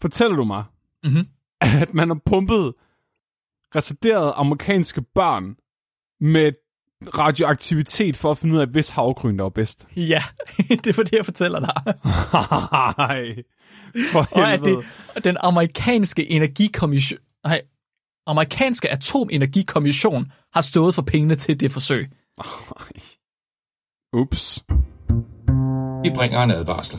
fortæller du mig, Mhm. at man har pumpet retarderede amerikanske børn med radioaktivitet for at finde ud af, hvis havgryn der var bedst. Ja, det var det, jeg fortæller dig. Nej, for Og at det, den amerikanske energikommission... Nej, amerikanske atomenergikommission har stået for pengene til det forsøg. Ups. Vi bringer en advarsel.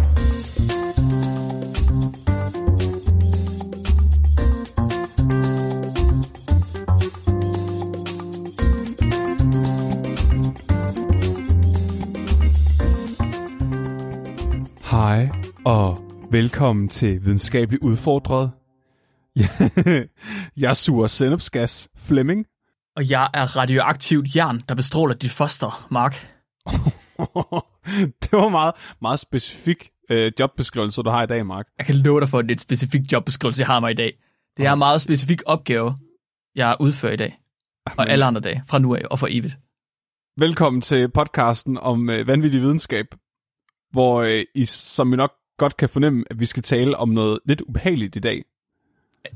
Og velkommen til Videnskabeligt Udfordret. jeg suger sennepsgas, Flemming. Og jeg er radioaktivt jern, der bestråler dit foster, Mark. det var meget, meget specifik øh, jobbeskrivelse, du har i dag, Mark. Jeg kan love dig for, at det er et specifikt jobbeskrivelse, jeg har mig i dag. Det er en meget specifik opgave, jeg udfører i dag. Og alle andre dage, fra nu af og for evigt. Velkommen til podcasten om øh, vanvittig videnskab, hvor øh, I, som I nok godt kan fornemme, at vi skal tale om noget lidt ubehageligt i dag.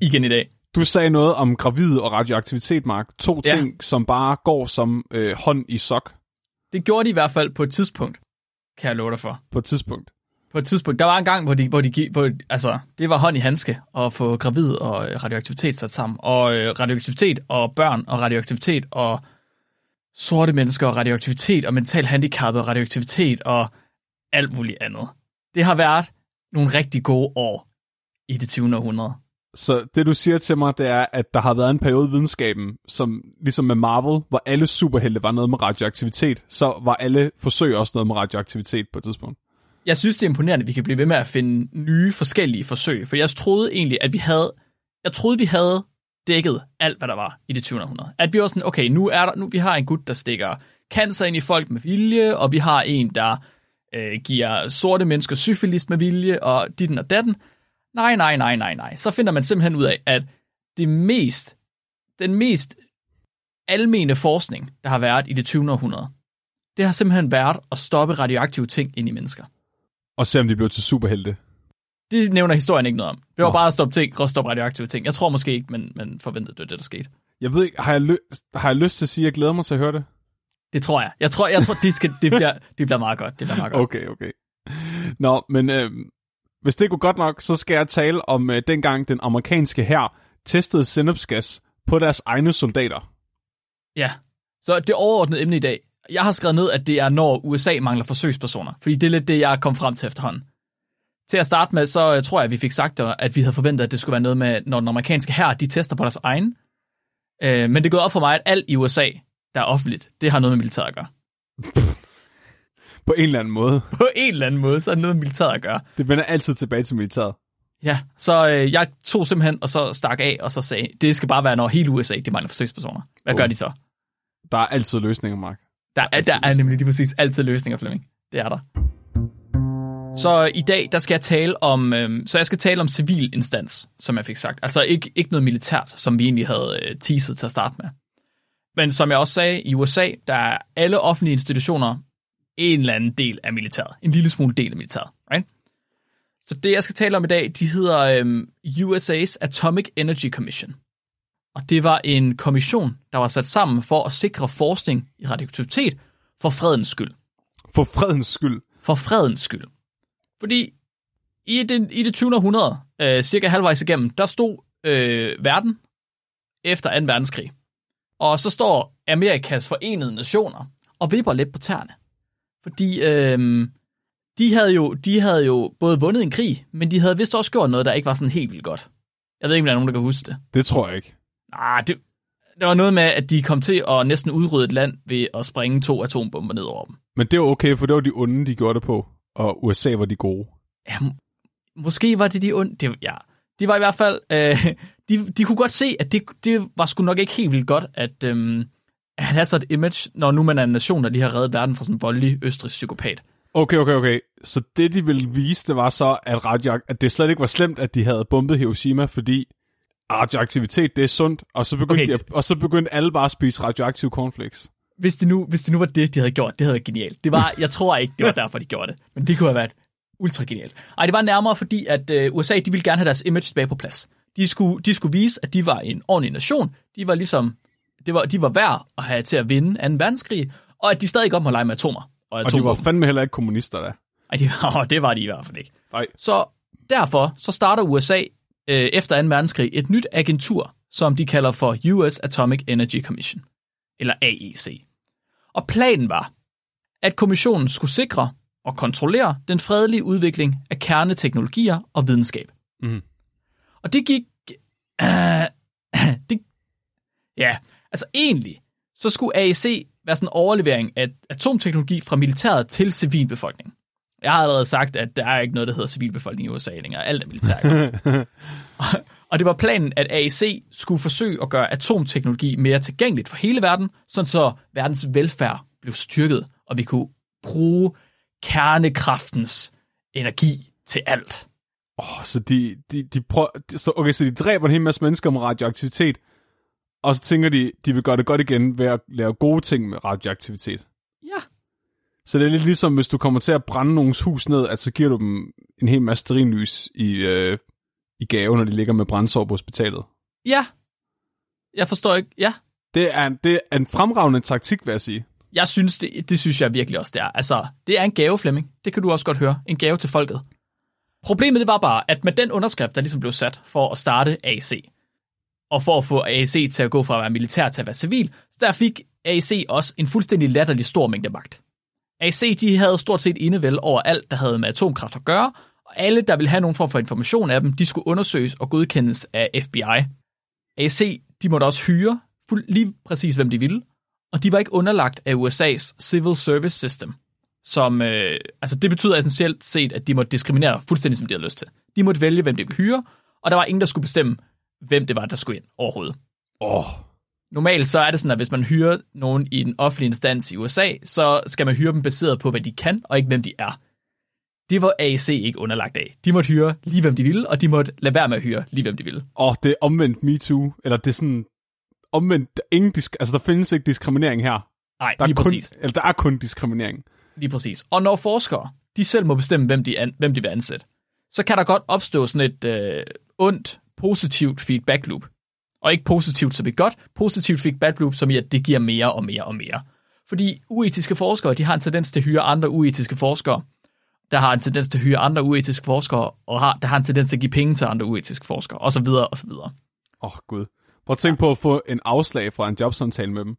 Igen i dag. Du sagde noget om gravid og radioaktivitet, Mark. To Ja. ting, som bare går som øh, hånd i sok Det gjorde de i hvert fald på et tidspunkt, kan jeg love dig for. på et tidspunkt. På et tidspunkt, der var en gang, hvor de, hvor de hvor, altså, det var hånd i handske at få gravid og radioaktivitet sat sammen. Og øh, radioaktivitet og børn og radioaktivitet og sorte mennesker og radioaktivitet og mental handicappede og radioaktivitet og alt muligt andet. Det har været nogle rigtig gode år i det 20. århundrede. Så det, du siger til mig, det er, at der har været en periode i videnskaben, som ligesom med Marvel, hvor alle superhelte var noget med radioaktivitet, så var alle forsøg også noget med radioaktivitet på et tidspunkt. Jeg synes, det er imponerende, at vi kan blive ved med at finde nye forskellige forsøg, for jeg troede egentlig, at vi havde, jeg troede, vi havde dækket alt, hvad der var i det 20. århundrede. At vi var sådan, okay, nu er der, nu vi har en gut, der stikker cancer ind i folk med vilje, og vi har en, der øh, giver sorte mennesker syfilis med vilje, og ditten og datten. Nej, nej, nej, nej, nej. Så finder man simpelthen ud af, at det mest, den mest almene forskning, der har været i det 20. århundrede, det har simpelthen været at stoppe radioaktive ting ind i mennesker. Og se om de blev til superhelte. Det nævner historien ikke noget om. Det var Nå. bare at stoppe ting, at stoppe radioaktive ting. Jeg tror måske ikke, men, men forventede det var det, der skete. Jeg ved ikke, har jeg, ly- har jeg lyst til at sige, at jeg glæder mig til at høre det? Det tror jeg. Jeg tror, jeg tror det, skal, det, bliver, det bliver meget godt. Det bliver meget godt. Okay, okay. Nå, men øh, hvis det går godt nok, så skal jeg tale om øh, dengang den amerikanske hær testede sennepsgas på deres egne soldater. Ja. Så det overordnede emne i dag. Jeg har skrevet ned, at det er, når USA mangler forsøgspersoner. Fordi det er lidt det, jeg kom frem til efterhånden. Til at starte med, så øh, tror jeg, at vi fik sagt, at vi havde forventet, at det skulle være noget med, når den amerikanske hær, de tester på deres egen. Øh, men det er gået op for mig, at alt i USA, der er offentligt, det har noget med militæret at gøre. På en eller anden måde. På en eller anden måde, så er det noget med militæret at gøre. Det vender altid tilbage til militæret. Ja, så øh, jeg tog simpelthen, og så stak af, og så sagde, det skal bare være, når hele USA, de mangler forsøgspersoner. Hvad Oh. gør de så? Der er altid løsninger, Mark. Der, er, altid der er nemlig lige præcis altid løsninger, Flemming. Det er der. Så i dag, der skal jeg tale om, øh, så jeg skal tale om civil instans, som jeg fik sagt. Altså ikke, ikke noget militært, som vi egentlig havde øh, teaset til at starte med. Men som jeg også sagde, i USA, der er alle offentlige institutioner en eller anden del af militæret. En lille smule del af militæret, right? Så det, jeg skal tale om i dag, de hedder øhm, USA's Atomic Energy Commission. Og det var en kommission, der var sat sammen for at sikre forskning i radioaktivitet for fredens skyld. For fredens skyld. For fredens skyld. Fordi i det, i det 20. århundrede, øh, cirka halvvejs igennem, der stod øh, verden efter 2. verdenskrig. Og så står Amerikas forenede nationer og vipper lidt på tæerne. Fordi øh, de, havde jo, de havde jo både vundet en krig, men de havde vist også gjort noget, der ikke var sådan helt vildt godt. Jeg ved ikke, om der er nogen, der kan huske det. Det tror jeg ikke. Nej, det, det var noget med, at de kom til at næsten udrydde et land ved at springe to atombomber ned over dem. Men det var okay, for det var de onde, de gjorde det på. Og USA var de gode. Ja, måske var det de onde. Det, ja. De var i hvert fald... Øh, de, de kunne godt se, at det, det var sgu nok ikke helt vildt godt, at, øhm, at have så et image, når nu man er en nation, der lige har reddet verden fra sådan en voldelig østrisk psykopat. Okay, okay, okay. Så det, de ville vise, det var så, at, radio, at det slet ikke var slemt, at de havde bombet Hiroshima, fordi radioaktivitet, det er sundt, og så begyndte, Okay. okay. de, at- og så begyndte alle bare at spise radioaktive cornflakes. Hvis det, nu, hvis det nu var det, de havde gjort, det havde været genialt. Det var, jeg tror ikke, det var derfor, de gjorde det. Men det kunne have været ultra genialt. Ej, det var nærmere, fordi at øh, USA, de ville gerne have deres image tilbage på plads. De skulle, de skulle vise, at de var en ordentlig nation. De var ligesom, det var, de var værd at have til at vinde 2. verdenskrig, og at de stadig godt må lege med atomer. Og, Og de var fandme heller ikke kommunister da. Ej, de, åh, det var de i hvert fald ikke. Nej. Så derfor så starter USA øh, efter 2. verdenskrig et nyt agentur, som de kalder for US Atomic Energy Commission, eller AEC. Og planen var, at kommissionen skulle sikre og kontrollere den fredelige udvikling af kerneteknologier og videnskab. Mhm. Og det gik... Øh, det, ja, altså egentlig, så skulle AEC være sådan en overlevering af atomteknologi fra militæret til civilbefolkningen. Jeg har allerede sagt, at der er ikke noget, der hedder civilbefolkning i USA længere. Alt er militær. og det var planen, at AEC skulle forsøge at gøre atomteknologi mere tilgængeligt for hele verden, sådan så verdens velfærd blev styrket, og vi kunne bruge kernekraftens energi til alt. Oh, så de, de, de prøver, så, okay, så de dræber en hel masse mennesker med radioaktivitet, og så tænker de, de vil gøre det godt igen ved at lave gode ting med radioaktivitet. Ja, Så det er lidt ligesom, hvis du kommer til at brænde nogens hus ned, at så giver du dem en hel masse sterinlys i, øh, i gave, når de ligger med brændsår på hospitalet. ja. Jeg forstår ikke. Ja, Det er, en- det er en fremragende taktik, vil jeg sige. jeg synes, det, det synes jeg virkelig også, det er. Altså, det er en gave, Flemming. Det kan du også godt høre. En gave til folket. Problemet det var bare, at med den underskrift, der ligesom blev sat for at starte AC, og for at få AC til at gå fra at være militær til at være civil, så der fik AC også en fuldstændig latterlig stor mængde magt. AC de havde stort set enevæld over alt, der havde med atomkraft at gøre, og alle, der ville have nogen form for information af dem, de skulle undersøges og godkendes af FBI. AC de måtte også hyre fuld, lige præcis, hvem de ville, og de var ikke underlagt af USA's Civil Service System, som, øh, altså det betyder essentielt set, at de måtte diskriminere fuldstændig, som de havde lyst til. De måtte vælge, hvem de ville hyre, og der var ingen, der skulle bestemme, hvem det var, der skulle ind overhovedet. Åh, oh, Normalt så er det sådan, at hvis man hyrer nogen i en offentlig instans i USA, så skal man hyre dem baseret på, hvad de kan, og ikke hvem de er. Det var AEC ikke underlagt af. De måtte hyre lige, hvem de ville, og de måtte lade være med at hyre lige, hvem de ville. oh, det er omvendt MeToo, eller det er sådan omvendt, ingen disk, altså der findes ikke diskriminering her. Nej, Der er, lige kun, præcis. eller der er kun diskriminering. Lige præcis. Og når forskere, de selv må bestemme, hvem de, an, hvem de vil ansætte, så kan der godt opstå sådan et øh, ondt, positivt feedback loop. Og ikke positivt som et godt, positivt feedback loop, som i at det giver mere og mere og mere. Fordi uetiske forskere, de har en tendens til at hyre andre uetiske forskere, der har en tendens til at hyre andre uetiske forskere, og har, der har en tendens til at give penge til andre uetiske forskere, og så videre, og så videre. Åh, oh, gud. Prøv at tænke på at få en afslag fra en jobsamtale med dem.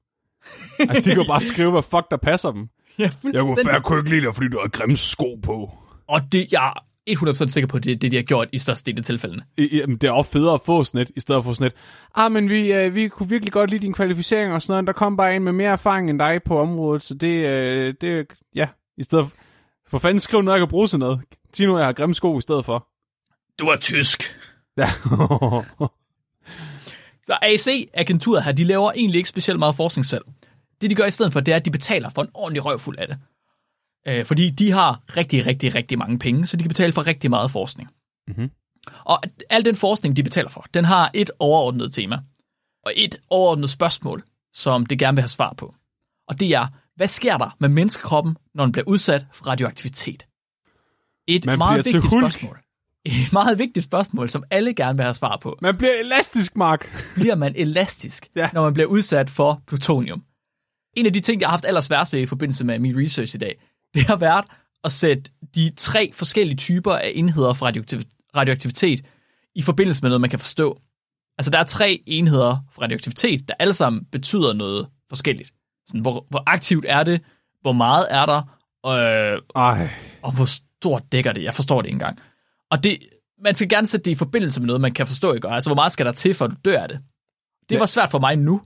altså, de kan jo bare skrive, hvad fuck der passer dem. Ja, Jeg kunne, jeg kunne ikke lide dig, fordi du har grimme sko på. Og det, jeg er 100% sikker på, det er det, de har gjort i størstedelen af tilfældene. I, jamen, det er også federe at få sådan et, i stedet for sådan et, ah, men vi, øh, vi kunne virkelig godt lide din kvalificering og sådan noget, der kom bare en med mere erfaring end dig på området, så det, øh, det ja, i stedet for, for fanden skriv noget, jeg kan bruge til noget. Sig nu, jeg har grimme sko i stedet for. Du er tysk. Ja. Så AC-agenturet her, de laver egentlig ikke specielt meget forskning selv. Det de gør i stedet for, det er, at de betaler for en ordentlig røvfuld af det. Øh, fordi de har rigtig, rigtig, rigtig mange penge, så de kan betale for rigtig meget forskning. Mhm. Og al den forskning, de betaler for, den har et overordnet tema. Og et overordnet spørgsmål, som det gerne vil have svar på. Og det er, hvad sker der med menneskekroppen, når den bliver udsat for radioaktivitet? Et Man meget vigtigt spørgsmål. Et meget vigtigt spørgsmål, som alle gerne vil have svar på Man bliver elastisk, Mark. bliver man elastisk, ja. når man bliver udsat for plutonium. En af de ting, jeg har haft allersværest ved i forbindelse med min research i dag, det har været at sætte de tre forskellige typer af enheder for radioaktiv- radioaktivitet i forbindelse med noget, man kan forstå. Altså, der er tre enheder for radioaktivitet, der alle sammen betyder noget forskelligt. Sådan, hvor, hvor aktivt er det? Hvor meget er der? Øh, Ej. og hvor stort dækker det? Jeg forstår det ikke engang. Og det, man skal gerne sætte det i forbindelse med noget, man kan forstå, ikke? Altså, hvor meget skal der til, for at du dør af det? Det Ja. var svært for mig nu.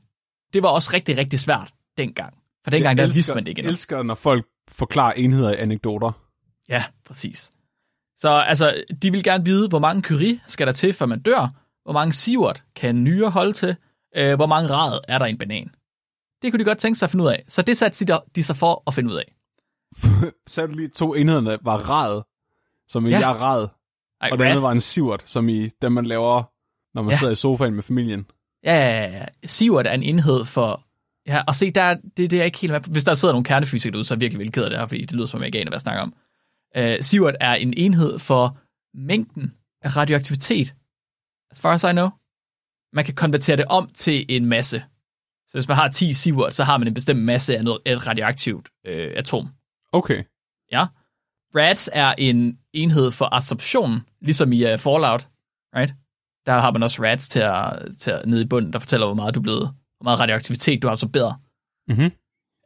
Det var også rigtig, rigtig svært dengang. For dengang, der vidste man det ikke Jeg elsker, når folk forklarer enheder i anekdoter. Ja, præcis. Så altså, de vil gerne vide, hvor mange Curie skal der til, før man dør, hvor mange Sivert kan en nyre holde til, øh, hvor mange rad er der i en banan. Det kunne de godt tænke sig at finde ud af. Så det satte de, sig for at finde ud af. sagde du lige, to enhederne var rad, som i Ja. jeg rad, Ej, og det andet var en sivert, som i dem, man laver, når man Ja. sidder i sofaen med familien. Ja, ja, ja, ja. Sivert er en enhed for... Ja, og se, der, er- det, det er ikke helt med på. Hvis der sidder nogle kernefysikere derude, så er jeg virkelig, virkelig ked af det her, fordi det lyder som, jeg ikke aner, hvad jeg snakker om. Uh, Sivert er en enhed for mængden af radioaktivitet. As far as I know. Man kan konvertere det om til en masse. Så hvis man har 10 Sivert, så har man en bestemt masse af noget, et radioaktivt øh, atom. Okay. Ja. Rads er en enhed for absorption, ligesom i uh, Fallout, right? Der har man også rads til at, til at nede i bunden, der fortæller, hvor meget du er blevet, hvor meget radioaktivitet du har absorberet. Mm-hmm.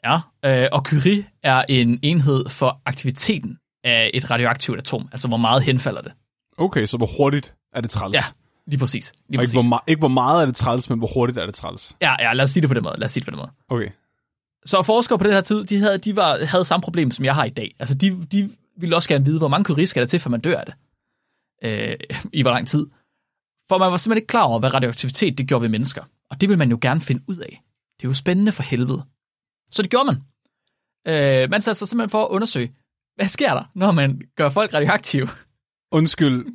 Ja. Øh, og Curie er en enhed for aktiviteten af et radioaktivt atom, altså hvor meget henfalder det. Okay, så hvor hurtigt er det træls? Ja, lige præcis. Lige præcis. ikke hvor, ikke hvor meget er det træls, men hvor hurtigt er det træls. Ja, ja, lad os sige det på den måde. Lad os sige det på den måde. Okay. Så forskere på den her tid, de havde, de var, havde samme problem, som jeg har i dag. Altså, de, de ville også gerne vide, hvor mange curie skal der til, før man dør af det. Øh, I hvor lang tid. For man var simpelthen ikke klar over, hvad radioaktivitet det gjorde ved mennesker. Og det vil man jo gerne finde ud af. Det er jo spændende for helvede. Så det gjorde man. Øh, man satte sig simpelthen for at undersøge, hvad sker der, når man gør folk radioaktive? Undskyld.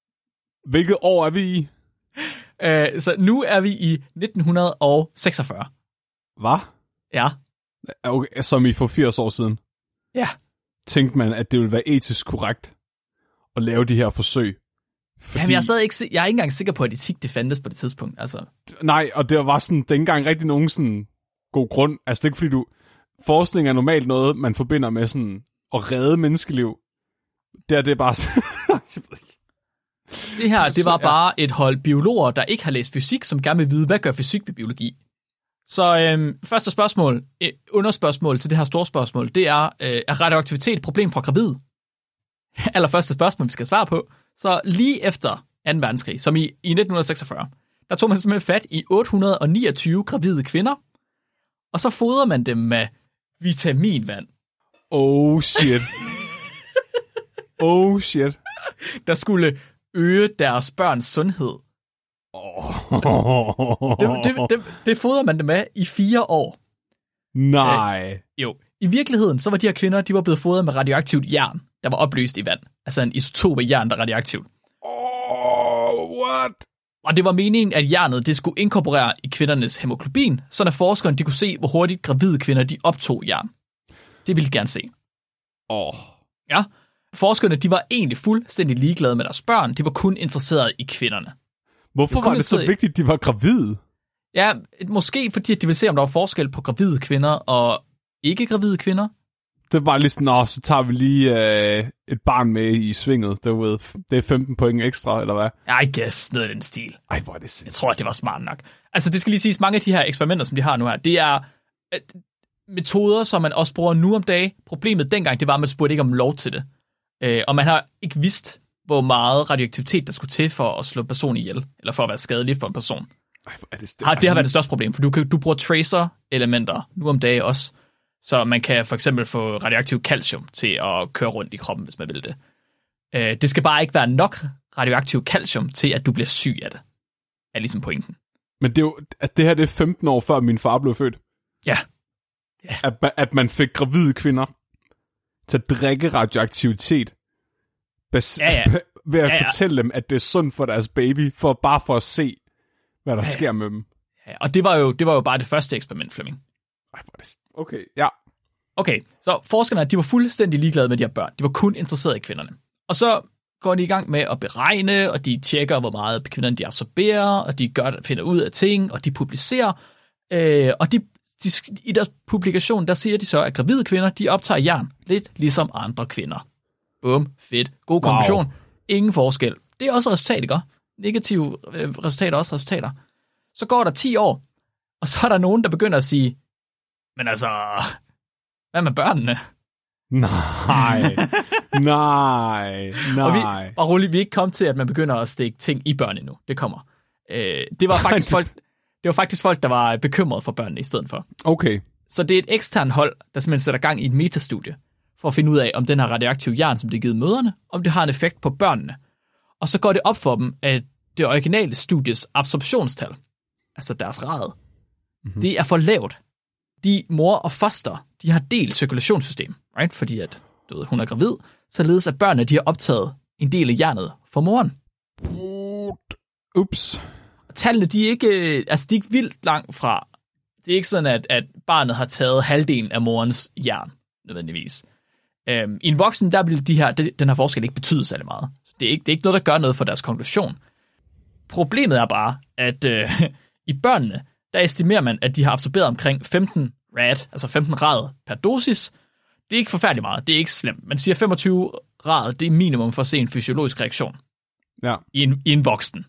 Hvilket år er vi i? Øh, så nu er vi i 1946. Hvad? Ja, Okay, som i for 80 år siden. ja. Tænkte man, at det ville være etisk korrekt at lave de her forsøg. Fordi, Jamen, jeg er stadig ikke, jeg er ikke engang sikker på, at etik det fandtes på det tidspunkt. Altså, Nej, og det var sådan, det ikke engang rigtig nogen sådan god grund. Altså, det er ikke fordi du... Forskning er normalt noget, man forbinder med sådan at redde menneskeliv. Det er det er bare... Det her, det var bare et hold biologer, der ikke har læst fysik, som gerne vil vide, hvad gør fysik ved biologi? Så øhm, første spørgsmål, øh, underspørgsmål til det her store spørgsmål, det er, øh, er radioaktivitet et problem for gravide? Allerførste spørgsmål, vi skal svare på. Så lige efter 2. verdenskrig, som i, i 1946, der tog man simpelthen fat i 829 gravide kvinder, og så fodrede man dem med vitaminvand, Oh shit. oh shit. der skulle øge deres børns sundhed. Oh. Det, det, det, det fodrede man dem med i fire år. Nej. Jo, i virkeligheden, så var de her kvinder, de var blevet fodret med radioaktivt jern, der var opløst i vand. Altså en isotop af jern, der er radioaktivt. Oh, what? Og det var meningen, at jernet det skulle inkorporere i kvindernes hemoglobin, så at forskerne de kunne se, hvor hurtigt gravide kvinder de optog jern. Det ville de gerne se. Oh. Ja. Forskerne de var egentlig fuldstændig ligeglade med deres børn. De var kun interesserede i kvinderne. Hvorfor Det kom var det så vigtigt, at de var gravide? Ja, måske fordi at de ville se, om der var forskel på gravide kvinder og ikke gravide kvinder. Det var lige sådan, så tager vi lige øh, et barn med i svinget. Det, ved, det er 15 point ekstra, eller hvad? I guess, noget af den stil. Ej, hvor er det Jeg sindssygt. tror, at det var smart nok. Altså, det skal lige siges, mange af de her eksperimenter, som de har nu her, det er øh, metoder, som man også bruger nu om dagen. Problemet dengang, det var, at man spurgte ikke om lov til det. Øh, og man har ikke vidst, hvor meget radioaktivitet, der skulle til for at slå en person ihjel, eller for at være skadelig for en person. Ej, er det, Har, det har været det største problem, for du, kan, du bruger tracer-elementer nu om dagen også, så man kan for eksempel få radioaktiv calcium til at køre rundt i kroppen, hvis man vil det. Øh, det skal bare ikke være nok radioaktiv calcium til, at du bliver syg af det. Er ligesom pointen. Men det er jo, at det her det er 15 år før min far blev født. Ja. At, ma- at man fik gravide kvinder til at drikke radioaktivitet. Bas- Ja, ja. ved at Ja, ja. fortælle dem, at det er sundt for deres baby, for bare for at se, hvad der Ja, ja. sker med dem. Ja, og det var, jo, det var jo bare det første eksperiment, Flemming. Ej, hvor er det... Okay, ja. Okay, så forskerne de var fuldstændig ligeglade med de her børn. De var kun interesserede i kvinderne. Og så går de i gang med at beregne, og de tjekker, hvor meget kvinderne de absorberer, og de gør, finder ud af ting, og de publicerer. Øh, og de, de, i deres publikation, der siger de så, at gravide kvinder, de optager jern, lidt ligesom andre kvinder. Bum, fedt. God konklusion. Wow. Ingen forskel. Det er også resultat, ikke? Negative øh, resultater er også resultater. Så går der 10 år, og så er der nogen, der begynder at sige, men altså, hvad med børnene? Nej. nej. Og vi, Nej. og roligt, vi er ikke kommet til, at man begynder at stikke ting i børn endnu. Det kommer. Øh, det, var faktisk folk, det var faktisk folk, der var bekymrede for børnene i stedet for. Okay. Så det er et ekstern hold, der simpelthen sætter gang i et metastudie, for at finde ud af, om den her radioaktive jern, som det er givet møderne, om det har en effekt på børnene. Og så går det op for dem, at det originale studies absorptionstal, altså deres rad, mm-hmm. det er for lavt. De mor og foster, de har delt cirkulationssystem, right? fordi at, du ved, hun er gravid, således at børnene de har optaget en del af hjernet fra moren. Ups. Tallene, de er ikke, altså, de er ikke vildt langt fra. Det er ikke sådan, at, at barnet har taget halvdelen af morens hjern, nødvendigvis. Øhm, I en voksen, der vil de her, den her forskel ikke betyde særlig meget. Så det, er ikke, det er ikke noget, der gør noget for deres konklusion. Problemet er bare, at øh, i børnene, der estimerer man, at de har absorberet omkring 15 rad, altså 15 rad per dosis. Det er ikke forfærdeligt meget, det er ikke slemt. Man siger 25 rad, det er minimum for at se en fysiologisk reaktion Ja. i en, i en voksen.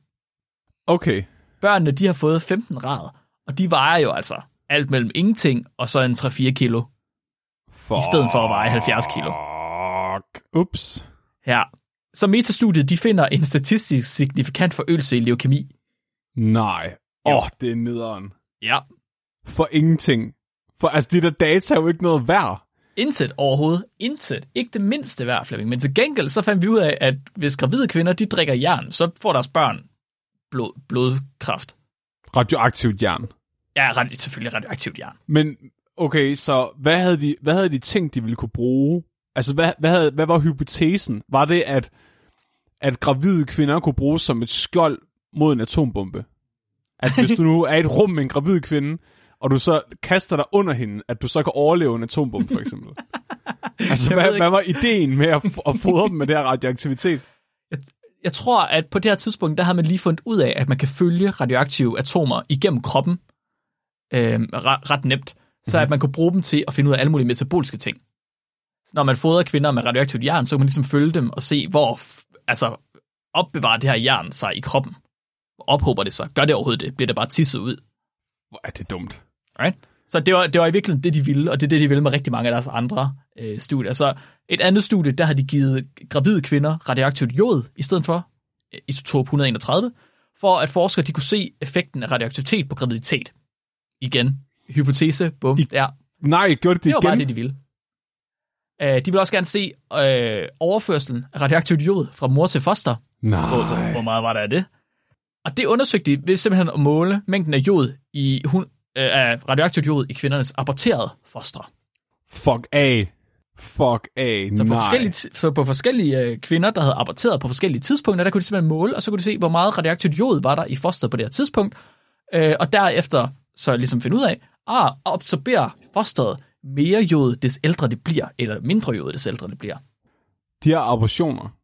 Okay. Børnene, de har fået 15 rad, og de vejer jo altså alt mellem ingenting og så en 3-4 kilo, Fuck. i stedet for at veje 70 kilo. Ups. Ja. Så metastudiet, de finder en statistisk signifikant forøgelse i leukemi. Nej. Åh, oh, det er nederen. Ja. For ingenting. For altså, de der data er jo ikke noget værd. Intet overhovedet. Intet. Ikke det mindste værd, Flemming. Men til gengæld så fandt vi ud af, at hvis gravide kvinder, de drikker jern, så får deres børn blod, blodkræft. Radioaktivt jern. Ja, ret, selvfølgelig radioaktivt jern. Men okay, så hvad havde de, hvad havde de tænkt, de ville kunne bruge? Altså, hvad, hvad, havde, hvad var hypotesen? Var det, at, at gravide kvinder kunne bruges som et skjold mod en atombombe? At hvis du nu er i et rum med en gravid kvinde, og du så kaster dig under hende, at du så kan overleve en atombombe, for eksempel. altså, Jeg hvad, hvad var ideen med at, at fodre dem med det her radioaktivitet? Jeg tror, at på det her tidspunkt, der har man lige fundet ud af, at man kan følge radioaktive atomer igennem kroppen øh, ret, ret nemt, så Mhm. at man kunne bruge dem til at finde ud af alle mulige metaboliske ting. Så når man fodrer kvinder med radioaktivt jern, så kan man ligesom følge dem og se, hvor altså, opbevarer det her jern sig i kroppen. Ophober det sig? Gør det overhovedet det? Bliver det bare tisset ud? Hvor er det dumt. Right? Så det var, det var i virkeligheden det, de ville, og det er det, de ville med rigtig mange af deres andre øh, studier. Så et andet studie, der har de givet gravide kvinder radioaktivt jod i stedet for øh, isotop 131, for at forskere de kunne se effekten af radioaktivitet på graviditet. Igen, hypotese, bum, I- ja, Nej, gjorde de det det var igen? bare det, de ville. Uh, de vil også gerne se uh, overførslen af radioaktivt jod fra mor til foster. Hvor, hvor, Nej. hvor meget var der af det? Og det undersøgte de ved simpelthen at måle mængden af jod i hun, øh, af radioaktivt jod i kvindernes aborterede fostre. Fuck af. Fuck af. Så på Nej. forskellige, så på forskellige øh, kvinder, der havde aborteret på forskellige tidspunkter, der kunne de simpelthen måle, og så kunne de se, hvor meget radioaktivt jod var der i fosteret på det her tidspunkt. Øh, og derefter så ligesom finde ud af, ah, absorberer fosteret mere jod, des ældre det bliver, eller mindre jod, des ældre det bliver. de her abortioner,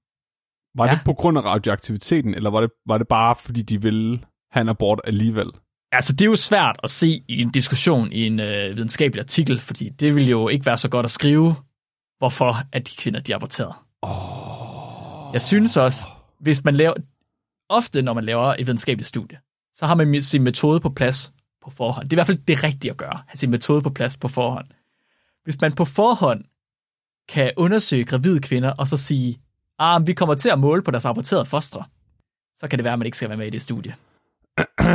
var Ja. det på grund af radioaktiviteten, eller var det, var det bare, fordi de ville have en abort alligevel? Altså, det er jo svært at se i en diskussion i en øh, videnskabelig artikel, fordi det ville jo ikke være så godt at skrive, hvorfor at de kvinder, de aborterede. Oh. Jeg synes også, hvis man laver... Ofte, når man laver et videnskabeligt studie, så har man sin metode på plads på forhånd. Det er i hvert fald det rigtige at gøre, have sin metode på plads på forhånd. Hvis man på forhånd kan undersøge gravide kvinder, og så sige, ah, vi kommer til at måle på deres aborterede fostre, så kan det være, at man ikke skal være med i det studie.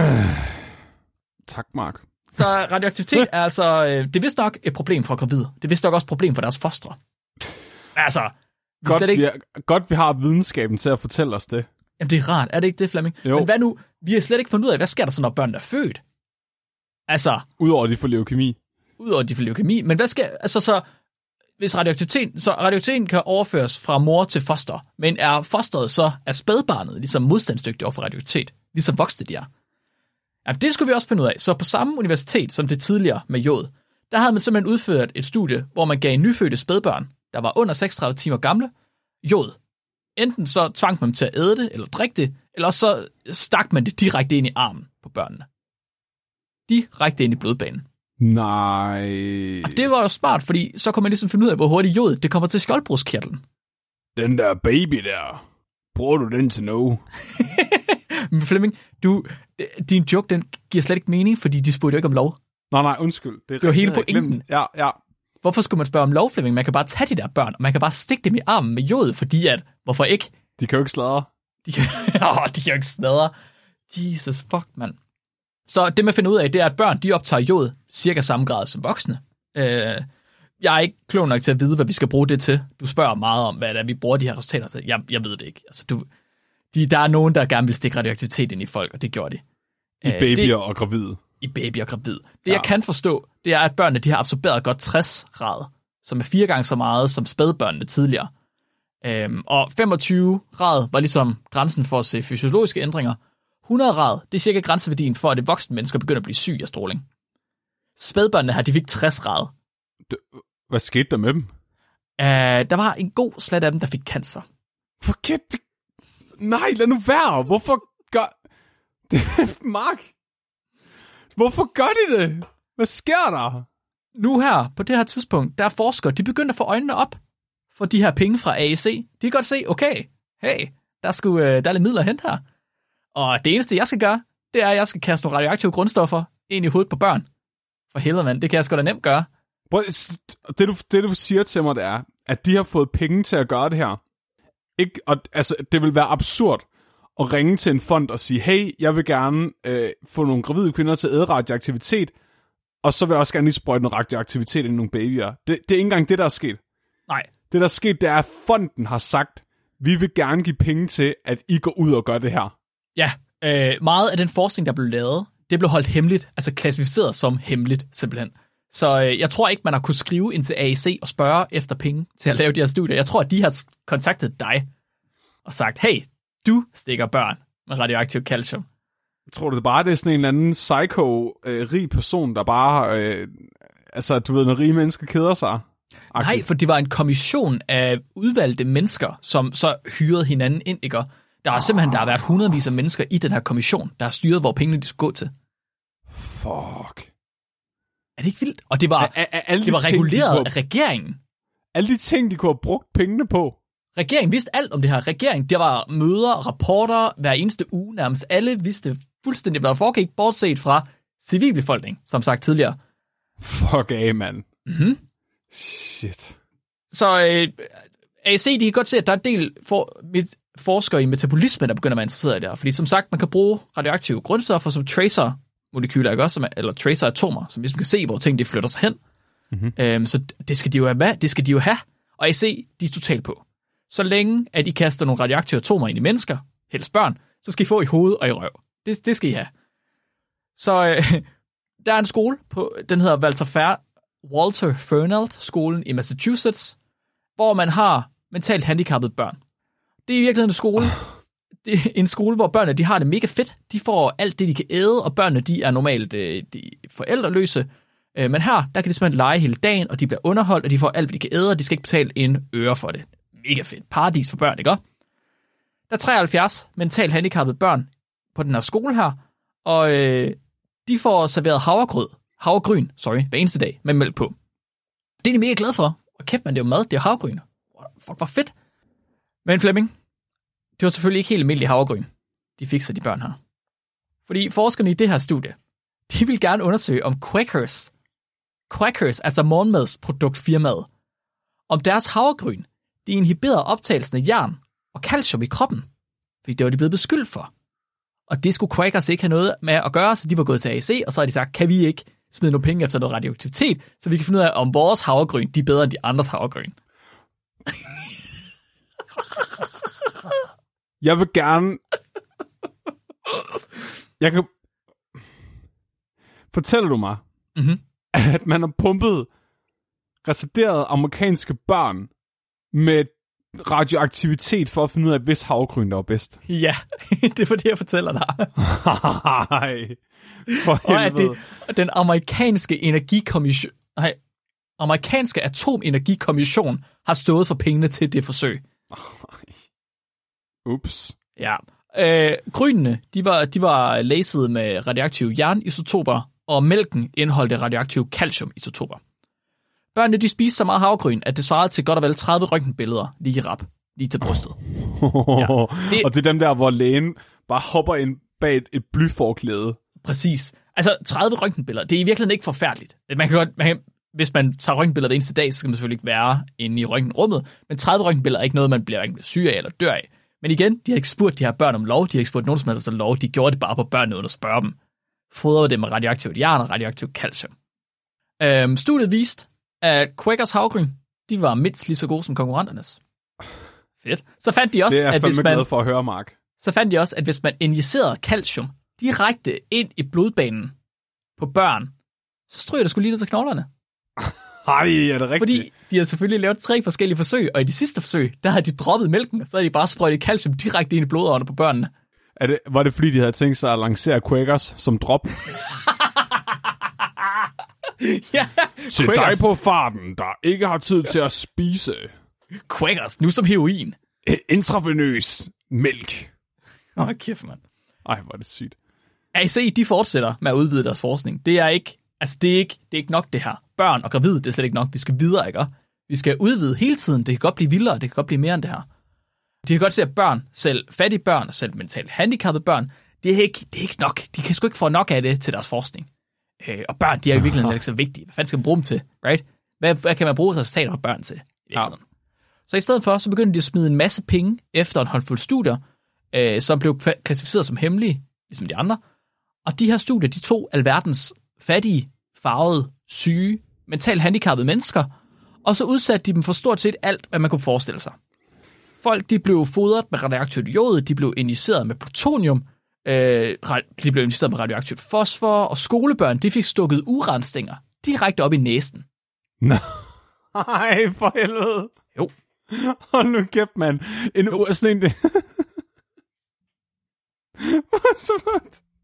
Tak, Mark. Så radioaktivitet er altså, øh, det er vist nok et problem for gravide. Det er vist nok også et problem for deres fostre. Altså, Godt, ikke, vi er, godt, vi har videnskaben til at fortælle os det. jamen det er rart, er det ikke det, Flemming? Jo. Men hvad nu, vi har slet ikke fundet ud af, hvad sker der så, når børnene er født? Altså, Udover at de får leukemi. udover at de får leukemi, men hvad sker, altså så, hvis radioaktiviteten, så radioaktiviteten kan overføres fra mor til foster, men er fosteret så, er spædbarnet ligesom modstandsdygtigt over for radioaktivitet, ligesom voksne de er? Jamen, det skulle vi også finde ud af. Så på samme universitet som det tidligere med jod, der havde man simpelthen udført et studie, hvor man gav nyfødte spædbørn, der var under 36 timer gamle, jod. Enten så tvang man dem til at æde det, eller drikke det, eller så stak man det direkte ind i armen på børnene. Direkte ind i blodbanen. Nej. Og det var jo smart, fordi så kunne man ligesom finde ud af, hvor hurtigt jod det kommer til skjoldbruskkirtlen. Den der baby der. Bruger du den til noget? Men Flemming, du, din joke, den giver slet ikke mening, fordi de spurgte jo ikke om lov. Nej, nej, undskyld. Det, er Det var hele pointen. Ja, ja. Hvorfor skulle man spørge om lov, Flemming? Man kan bare tage de der børn, og man kan bare stikke dem i armen med jod, fordi at, hvorfor ikke? De kan jo ikke sladre. De kan, oh, de kan jo ikke snadre. Jesus fuck, mand. Så det man finder ud af, det er, at børn, de optager jod cirka samme grad som voksne. Øh, jeg er ikke klog nok til at vide, hvad vi skal bruge det til. Du spørger meget om, hvad det er, vi bruger de her resultater til. Jeg, jeg ved det ikke. Altså, du, de, der er nogen, der gerne vil stikke radioaktivitet ind i folk, og det gjorde de. I Øh, babyer det, og gravide. i baby og gravid. Det Ja. jeg kan forstå, det er, at børnene de har absorberet godt 60 rad, som er fire gange så meget som spædbørnene tidligere. Øhm, og 25 rad var ligesom grænsen for at se fysiologiske ændringer. 100 rad, det er cirka grænseværdien for, at det voksne mennesker begynder at blive syg af stråling. Spædbørnene her, de fik 60 rad. Hvad skete der med dem? Uh, der var en god slat af dem, der fik cancer. Forget det. Nej, lad nu være. Hvorfor gør... Det, Mark. Hvorfor gør de det? Hvad sker der? nu her, på det her tidspunkt, der er forskere, de begynder at få øjnene op for de her penge fra AEC. De kan godt se, okay, hey, der, skulle, øh, der er lidt midler at hente her. Og det eneste, jeg skal gøre, det er, at jeg skal kaste nogle radioaktive grundstoffer ind i hovedet på børn. For helvede, mand, det kan jeg sgu da nemt gøre. Prøv, det, du, det, du siger til mig, det er, at de har fået penge til at gøre det her. Ikke, og, altså, det vil være absurd at ringe til en fond og sige, hey, jeg vil gerne øh, få nogle gravide kvinder til at æde radioaktivitet, og så vil jeg også gerne lige sprøjte noget radioaktivitet ind i nogle babyer. Det, det er ikke engang det, der er sket. Nej, Det, der er sket, det er, at fonden har sagt, vi vil gerne give penge til, at I går ud og gør det her. Ja, øh, meget af den forskning, der blev lavet, det blev holdt hemmeligt, altså klassificeret som hemmeligt, simpelthen. Så øh, jeg tror ikke, man har kunnet skrive ind til AEC og spørge efter penge til at lave de her studier. Jeg tror, at de har kontaktet dig og sagt, hey, du stikker børn med radioaktiv calcium. Tror du det bare, det er sådan en eller anden psycho-rig person, der bare, øh, altså du ved, når rige mennesker keder sig? Nej, for det var en kommission af udvalgte mennesker, som så hyrede hinanden ind, ikke? Der har simpelthen der har været hundredvis af mennesker i den her kommission, der har styret, hvor pengene de skulle gå til. Fuck. Er det ikke vildt? Og det var, Er, er, alle, det de var ting, de reguleret kunne, af regeringen. alle de ting, de kunne have brugt pengene på. Regeringen vidste alt om det her. Regeringen, der var møder, rapporter hver eneste uge nærmest. Alle vidste fuldstændig, hvad der foregik, bortset fra civilbefolkning, som sagt tidligere. Fuck af, mand. Mhm. Shit. Så øh, AC, de kan godt se, at der er en del for, mit, forskere i metabolisme, der begynder at være interesseret i det her. Fordi som sagt, man kan bruge radioaktive grundstoffer som tracer-molekyler, ikke også? Som er, eller tracer-atomer, som ligesom kan se, hvor ting de flytter sig hen. Mm-hmm. Øhm, så det skal de jo have det skal de jo have. Og AC, de er totalt på. Så længe, at I kaster nogle radioaktive atomer ind i mennesker, helst børn, så skal I få i hoved og i røv. Det, det skal I have. Så øh, der er en skole, på, den hedder Walter, Fer, Walter Fernald skolen i Massachusetts, hvor man har mentalt handicappede børn. Det er i virkeligheden en skole, det er en skole, hvor børnene de har det mega fedt. De får alt det, de kan æde, og børnene de er normalt øh, de er forældreløse. Øh, men her, der kan de simpelthen lege hele dagen, og de bliver underholdt, og de får alt, hvad de kan æde, og de skal ikke betale en øre for det. Mega fedt. Paradis for børn, ikke? Der er 73 mentalt handicappede børn på den her skole her, og øh, de får serveret havregrød, havregryn, sorry, hver eneste dag med mælk på. Det er de mega glade for. Og kæft, man, det er jo mad, det er havgryn. Fuck, hvor fedt. Men Flemming, det var selvfølgelig ikke helt almindelig havgryn, de fik sig de børn her. Fordi forskerne i det her studie, de vil gerne undersøge om Quakers, Quakers, altså morgenmadsproduktfirmaet, om deres havregryn, de inhiberede optagelsen af jern og calcium i kroppen. Fordi det var de blevet beskyldt for. Og det skulle Quakers ikke have noget med at gøre, så de var gået til AC, og så har de sagt, kan vi ikke smide nogle penge efter noget radioaktivitet, så vi kan finde ud af, om vores havregryn, de er bedre end de andres havregryn. Jeg vil gerne... Jeg kan... Fortæller du mig, Mhm. at man har pumpet retarderede amerikanske børn med radioaktivitet for at finde ud af, hvis havgryn der var bedst? Ja, det er for det, jeg fortæller dig. For Og at det, den amerikanske energikommission, nej, amerikanske atomenergikommission har stået for pengene til det forsøg. Ups. Ja. Øh, grynene, de var, de var laset med radioaktive jernisotoper, og mælken indeholdte radioaktive calciumisotoper. Børnene, de spiste så meget havgryn, at det svarede til godt og vel 30 røntgenbilleder lige i rap, lige til brystet. det... Og det er dem der, hvor lægen bare hopper ind bag et, et blyforklæde. Præcis. Altså, 30 røntgenbilleder, det er i virkeligheden ikke forfærdeligt. Man kan godt, man kan, hvis man tager røntgenbilleder hver eneste dag, så skal man selvfølgelig ikke være inde i røntgenrummet, men 30 røntgenbilleder er ikke noget, man bliver hverken syg af eller dør af. Men igen, de har ikke spurgt de her børn om lov, de har ikke spurgt nogen som helst om lov, de gjorde det bare på børnene uden at spørge dem. Fodrede det med radioaktivt jern og radioaktivt calcium. Øhm, studiet viste, at Quakers havgryn, de var mindst lige så gode som konkurrenternes. Fedt. Så fandt de også, Det er at hvis man, for at høre, Mark. så fandt de også, at hvis man injicerede calcium direkte ind i blodbanen på børn, så stryger det skulle lige ned til knoglerne. Ej, er det rigtigt? Fordi de har selvfølgelig lavet tre forskellige forsøg, og i de sidste forsøg, der har de droppet mælken, så har de bare sprøjtet calcium direkte ind i blodårene på børnene. Er det, var det fordi, de havde tænkt sig at lancere Quakers som drop? ja, Til dig Quakers, på farten, der ikke har tid til at spise Quakers, nu som heroin. intravenøs mælk. Åh, oh, kæft, mand. Ej, hvor er det sygt. AC, de fortsætter med at udvide deres forskning. Det er ikke, altså det er ikke, det er ikke nok det her. Børn og gravide, det er slet ikke nok. Vi skal videre, ikke? Vi skal udvide hele tiden. Det kan godt blive vildere, det kan godt blive mere end det her. De kan godt se, at børn, selv fattige børn, og selv mentalt handicappede børn, det er, ikke, det er ikke nok. De kan sgu ikke få nok af det til deres forskning. Øh, og børn, de er i virkeligheden ikke så vigtige. Hvad fanden skal man bruge dem til, right? Hvad, hvad kan man bruge resultater af børn til? virkeligheden? Så i stedet for, så begyndte de at smide en masse penge efter en håndfuld studier, øh, som blev klassificeret som hemmelige, ligesom de andre. Og de her studier, de tog alverdens fattige, farvede, syge, mentalt handicappede mennesker, og så udsatte de dem for stort set alt, hvad man kunne forestille sig. Folk, de blev fodret med radioaktivt jod, de blev injiceret med plutonium, øh, de blev injiceret med radioaktivt fosfor, og skolebørn, de fik stukket uranstænger direkte op i næsen. Ej, for helvede. Jo. Hold nu kæft, mand. En u- sådan en... Så-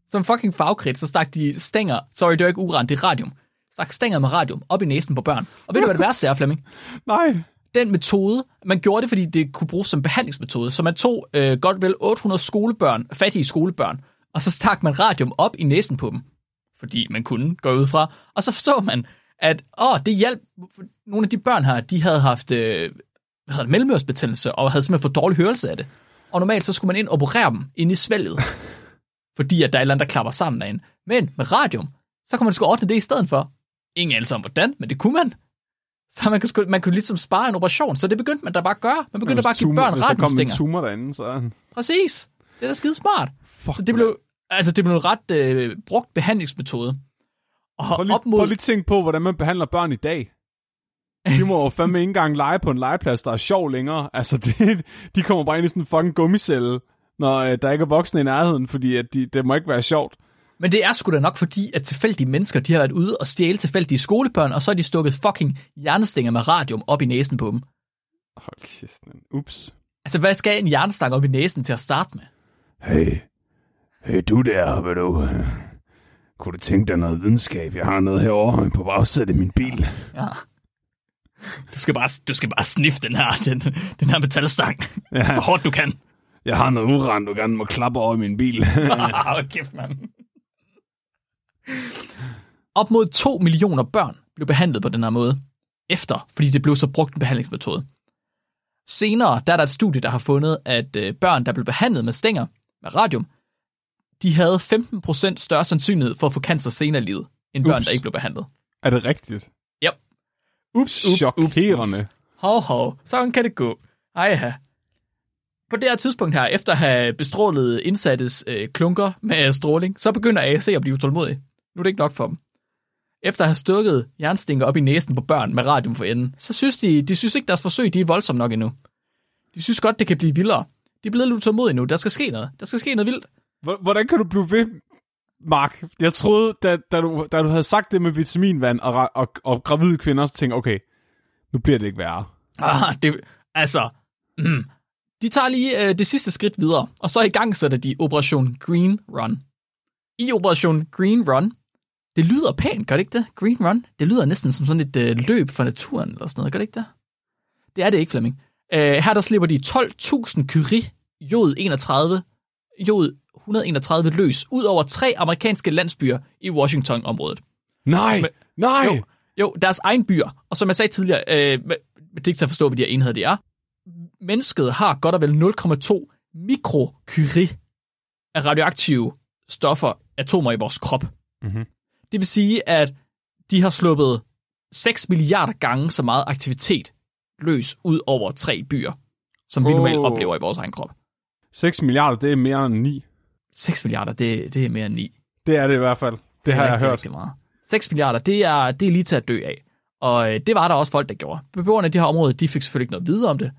Som fucking fagkridt, så stak de stænger, sorry, det var ikke uran, det er radium, stak stænger med radium op i næsen på børn. Og ved du, hvad det værste er, Flemming? Nej. den metode, man gjorde det, fordi det kunne bruges som behandlingsmetode. Så man tog øh, godt vel 800 skolebørn, fattige skolebørn, og så stak man radium op i næsen på dem. Fordi man kunne gå ud fra. Og så så man, at åh, det hjalp. Nogle af de børn her, de havde haft øh, hvad hedder det, mellemørsbetændelse, og havde simpelthen fået dårlig hørelse af det. Og normalt så skulle man ind og operere dem ind i svælget. Fordi at der er et eller andet, der klapper sammen derinde. Men med radium, så kunne man sgu ordne det i stedet for. Ingen anelse om hvordan, men det kunne man. Så man kunne, sgu- man kunne ligesom spare en operation, så det begyndte man da bare at gøre. Man begyndte bare at give børn Hvis der kom en tumor derinde, så... Præcis. Det er da skide smart. Fuck, Så det blev, altså det blev en ret øh, brugt behandlingsmetode. Og Prøv lige, op mod... prøv lige at tænke på, hvordan man behandler børn i dag. De må jo fandme ikke engang lege på en legeplads, der er sjov længere. Altså, det, de kommer bare ind i sådan en fucking gummicelle, når øh, der ikke er voksne i nærheden, fordi at de, det må ikke være sjovt. Men det er sgu da nok fordi, at tilfældige mennesker, de har været ude og stjæle tilfældige skolebørn, og så har de stukket fucking hjernestænger med radium op i næsen på dem. Hold kæft, man. Ups. Altså, hvad skal en hjernestang op i næsen til at starte med? Hey, hey du der, vil du... Kunne du tænke dig noget videnskab? Jeg har noget herovre på bagsædet i min bil. Ja. Du skal bare, du skal bare sniffe den her, den, den her metalstang, Ja. så hårdt du kan. Jeg har noget uran, du gerne må klappe over i min bil. Åh, kæft, mand. Op mod 2 millioner børn blev behandlet på den her måde, efter, fordi det blev så brugt en behandlingsmetode. Senere, der er der et studie, der har fundet, at øh, børn, der blev behandlet med stænger, med radium, de havde 15% større sandsynlighed for at få cancer senere i livet, end børn, Ups. der ikke blev behandlet. er det rigtigt? Yep. Ups, ups, ups, ups. Hov, hov, sådan kan det gå. Ej, ja. På det her tidspunkt her, efter at have bestrålet indsattes øh, klunker med stråling, så begynder AC at blive utålmodig. Nu er det ikke nok for dem. Efter at have stukket jernstinker op i næsen på børn med radium for enden, så synes de, de synes ikke, deres forsøg de er voldsomme nok endnu. De synes godt, det kan blive vildere. De er blevet lidt utålmodige nu. Der skal ske noget. Der skal ske noget vildt. Hvor- Hvordan kan du blive ved, Mark? Jeg troede, da, da, du, da du havde sagt det med vitaminvand og, og, og gravide kvinder, så tænkte okay, nu bliver det ikke værre. Ah, det, altså, mm, de tager lige øh, det sidste skridt videre, og så i gang sætter de Operation Green Run. I Operation Green Run, det lyder pænt, gør det ikke det? Green Run, det lyder næsten som sådan et øh, løb for naturen, eller sådan noget, gør det ikke det? Det er det ikke, Flemming. Øh, her der slipper de 12.000 curie jod 31, jod 131 løs, ud over tre amerikanske landsbyer i Washington-området. Nej, nej! Jo, jo, deres egen byer. Og som jeg sagde tidligere, øh, det er ikke til at forstå, hvad de her enheder de er. Mennesket har godt og vel 0,2 mikrocurie af radioaktive stoffer, atomer i vores krop. Mhm. Det vil sige, at de har sluppet 6 milliarder gange så meget aktivitet løs ud over tre byer, som vi Wow. normalt oplever i vores egen krop. 6 milliarder, det er mere end 9. 6 milliarder, det, det er mere end 9. Det er det i hvert fald. Det har er jeg hørt. Rigtig meget. 6 milliarder, det er, det er lige til at dø af. Og øh, det var der også folk, der gjorde. Beboerne i det her område, de fik selvfølgelig ikke noget videre om det.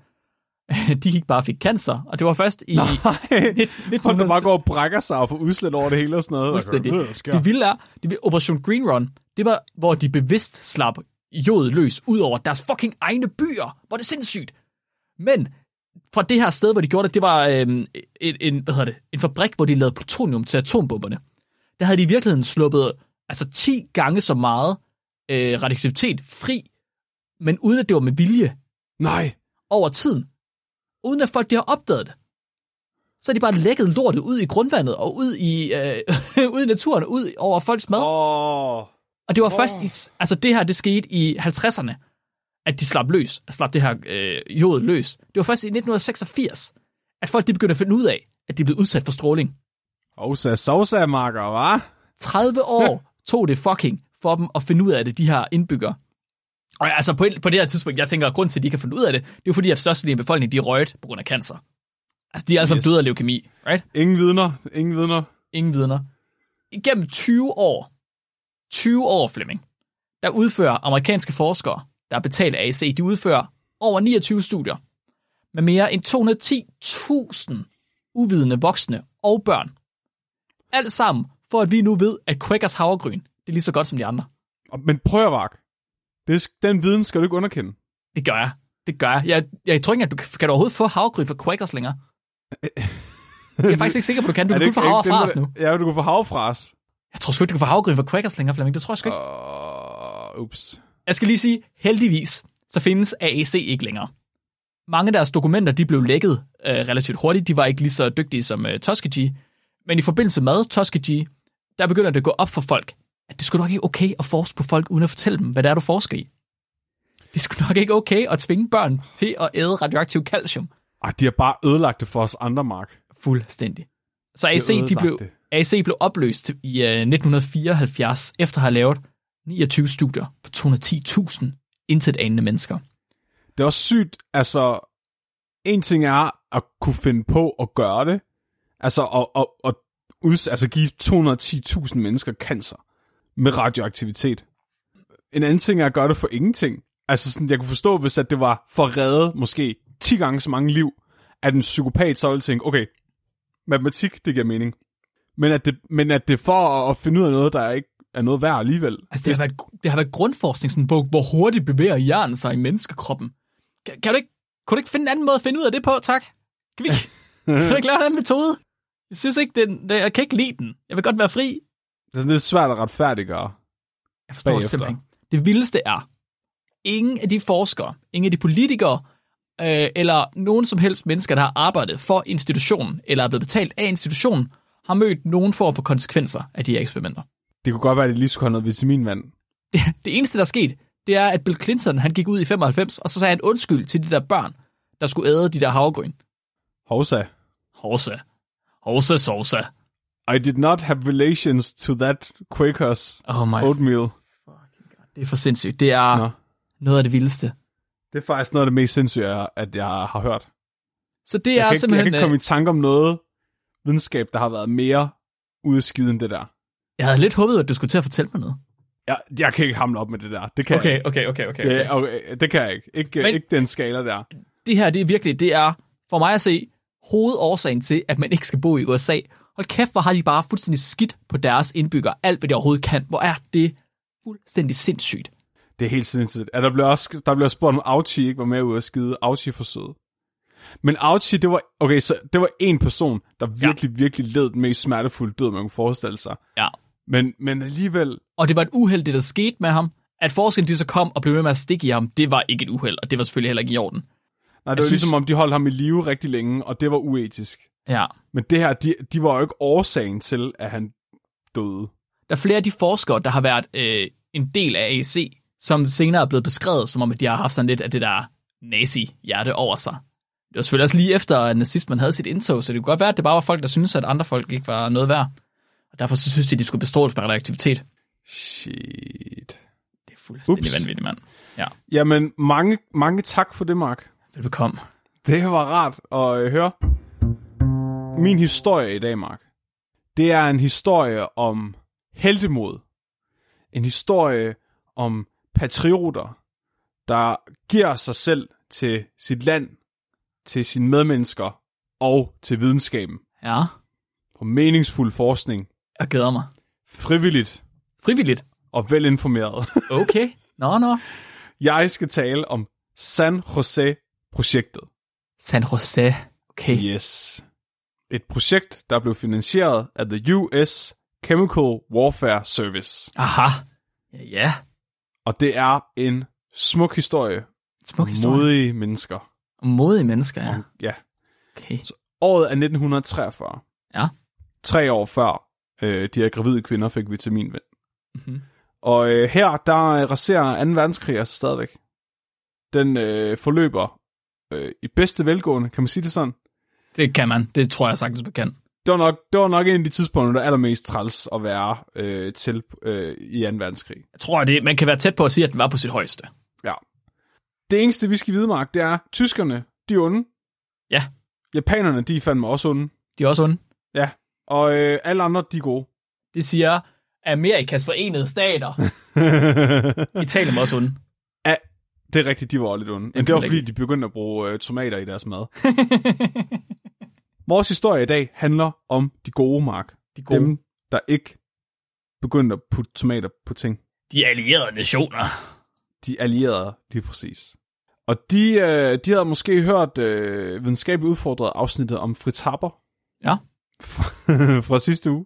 de gik bare og fik cancer, og det var først i Nej, 1900 folk der bare går og brækker sig og får udslæt over det hele og sådan noget. Fuldstændig. Og gør, Det vilde er, det, Operation Green Run, det var, hvor de bevidst slap jod løs ud over deres fucking egne byer. Hvor er det sindssygt. Men fra det her sted, hvor de gjorde det, det var øhm, en, en, hvad hedder det, en fabrik, hvor de lavede plutonium til atombomberne. Der havde de i virkeligheden sluppet altså 10 gange så meget øh, radioaktivitet fri, men uden at det var med vilje Nej, over tiden. Uden at folk de har opdaget det. Så har de bare lækket lortet ud i grundvandet og ud i, øh, ud i naturen, ud over folks mad. åh. Og det var Åh. først i, altså det her, det skete i 50'erne, at de slap løs, at slap det her øh, jod løs. Det var først i 1986, at folk de begyndte at finde ud af, at de blev udsat for stråling. Osa, sosa, marker, hva'? 30 år tog det fucking for dem at finde ud af det, de her indbyggere. Og altså på, på det her tidspunkt, jeg tænker, at grund til, at de kan finde ud af det, det er jo fordi, at størstedelen af befolkningen, de er røget på grund af cancer. Altså, de er altså Yes. døde af leukemi, right? Ingen vidner, ingen vidner. Ingen vidner. Igennem 20 år, 20 år, Flemming, der udfører amerikanske forskere, der er betalt af AC, de udfører over 29 studier med mere end 210.000 uvidende voksne og børn. Alt sammen for at vi nu ved, at Quakers havregryn, det er lige så godt som de andre. Men prøv at. Det den viden skal du ikke underkende. Det gør jeg. Det gør jeg. Jeg, jeg tror ikke, at du kan, du overhovedet få havregryn fra Quakers længere. Jeg er faktisk ikke sikker på, at du kan. Du kan kun få havre fra os nu. Ja, du kan få havrefras. Jeg tror sgu ikke, du kan få havregryn fra Quakers længere, Flemming. Det tror jeg sgu ikke. Uh, ups. Jeg skal lige sige, heldigvis, så findes AAC ikke længere. Mange af deres dokumenter, de blev lækket øh, relativt hurtigt. De var ikke lige så dygtige som øh, Tuskegee. Men i forbindelse med Tuskegee, der begynder det at gå op for folk, at det skulle nok ikke okay at forske på folk, uden at fortælle dem, hvad det er, du forsker i. Det sgu nok ikke okay at tvinge børn til at æde radioaktiv calcium. Ej, de har bare ødelagt det for os andre, Mark. Fuldstændig. Så AC, de blev. AC blev opløst i øh, 1974, efter at have lavet 29 studier på 210.000 intet anende mennesker. Det er også sygt, altså, en ting er at kunne finde på at gøre det, altså at, at, at uds, altså give 210.000 mennesker cancer med radioaktivitet. En anden ting er at gøre det for ingenting. Altså sådan, jeg kunne forstå, hvis at det var for at redde måske 10 gange så mange liv, at en psykopat så ville tænke, okay, matematik, det giver mening. Men at det, men at det er for at, finde ud af noget, der ikke er noget værd alligevel. Altså, det, har været, det har været grundforskning, sådan, hvor, hvor hurtigt bevæger hjernen sig i menneskekroppen. Kan, kan du ikke, kunne du ikke finde en anden måde at finde ud af det på, tak? Kan, vi, ikke- kan du ikke lave den metode? Jeg synes ikke, den, jeg kan ikke lide den. Jeg vil godt være fri. Det er sådan lidt svært at retfærdiggøre. Jeg forstår det Bagefter. simpelthen ikke. Det vildeste er, ingen af de forskere, ingen af de politikere, øh, eller nogen som helst mennesker, der har arbejdet for institutionen, eller er blevet betalt af institutionen, har mødt nogen form for konsekvenser af de her eksperimenter. Det kunne godt være, at de lige skulle have noget vitaminvand. Det, det eneste, der er sket, det er, at Bill Clinton han gik ud i 95, og så sagde han undskyld til de der børn, der skulle æde de der havregryn. Hovsa. Horse. Horse sauce. I did not have relations to that Quakers Oh my oatmeal. Det er for sindssygt. Det er Nå. noget af det vildeste. Det er faktisk noget af det mest sindssyge, at jeg har hørt. Så det Jeg er kan, ikke, jeg simpelthen... kan ikke komme øh, i tanke om noget videnskab, der har været mere udskidt end det der. jeg havde lidt håbet, at du skulle til at fortælle mig noget. Jeg, jeg kan ikke hamle op med det der. Det kan jeg Okay, ikke. okay, okay, okay. Det, okay. okay, det kan jeg ikke. Ikke, Men- ikke den skala der. Det her, det er virkelig, det er for mig at se hovedårsagen til, at man ikke skal bo i USA. Hold kæft, hvor har de bare fuldstændig skidt på deres indbyggere. Alt, hvad de overhovedet kan. Hvor er det fuldstændig sindssygt. Det er helt sindssygt. Ja, der blev også der blev spurgt om Auchi ikke var med ud at skide. Auchi for sød. Men Auchi, det var, okay, så det var en person, der virkelig, ja. virkelig led den mest smertefulde død, man kunne forestille sig. Ja. Men, men alligevel, Og det var et uheld, det der skete med ham. At forskellen de så kom og blev ved med at stikke i ham, det var ikke et uheld, og det var selvfølgelig heller ikke i orden. nej, det var synes- ligesom om, de holdt ham i live rigtig længe, og det var uetisk. Ja. Men det her, de, de var jo ikke årsagen til, at han døde. Der er flere af de forskere, der har været øh, en del af AC, som senere er blevet beskrevet, som om at de har haft sådan lidt af det der nazi-hjerte over sig. Det var selvfølgelig også lige efter, at nazismen havde sit indtog, så det kunne godt være, at det bare var folk, der syntes, at andre folk ikke var noget værd. Og derfor så synes de, at de skulle bestråles med radioaktivitet. Shit. Det er fuldstændig Ups. vanvittigt, mand. Ja, Jamen, mange, mange tak for det, Mark. velbekomme. Det var rart at øh, høre. Min historie i dag, Mark, det er en historie om heltemod. En historie om patrioter, der giver sig selv til sit land, til sine medmennesker og til videnskaben. Ja, For meningsfuld forskning, jeg glæder mig. frivilligt Frivilligt. og velinformeret. Okay. Nå, nå. Jeg skal tale om San Jose-projektet. San Jose. Okay. Yes. Et projekt, der blev finansieret af the US Chemical Warfare Service. Aha. Ja. Og det er en smuk historie. Smuk historie. Modige mennesker. Modige mennesker, ja. Ja. Okay. Året er 1943. Ja. Tre år før øh, de her gravide kvinder fik vitamin. Mhm. Og øh, her, der øh, raserer 2. verdenskrig altså stadigvæk. Den øh, forløber øh, i bedste velgående, kan man sige det sådan? Det kan man. Det tror jeg sagtens, man kan. Det var nok, det var nok en af de tidspunkter, der er allermest træls at være øh, til øh, i 2. verdenskrig. Jeg tror, det, man kan være tæt på at sige, at den var på sit højeste. Ja. Det eneste, vi skal vide, Mark, det er, tyskerne, de er onde. Ja. Japanerne, de er fandme også onde. De er også onde. Ja. Og øh, alle andre, de er gode. Det siger Amerikas forenede stater. Italien var også onde. Det er rigtigt, de var lidt onde. Men det var fordi, de begyndte at bruge øh, tomater i deres mad. Vores historie i dag handler om de gode, Mark. De gode. Dem, der ikke begyndte at putte tomater på ting. De allierede nationer. De allierede, lige præcis. Og de, øh, de havde måske hørt øh, videnskabeligt udfordret afsnittet om Fritz Haber. Ja. Fra, fra sidste uge.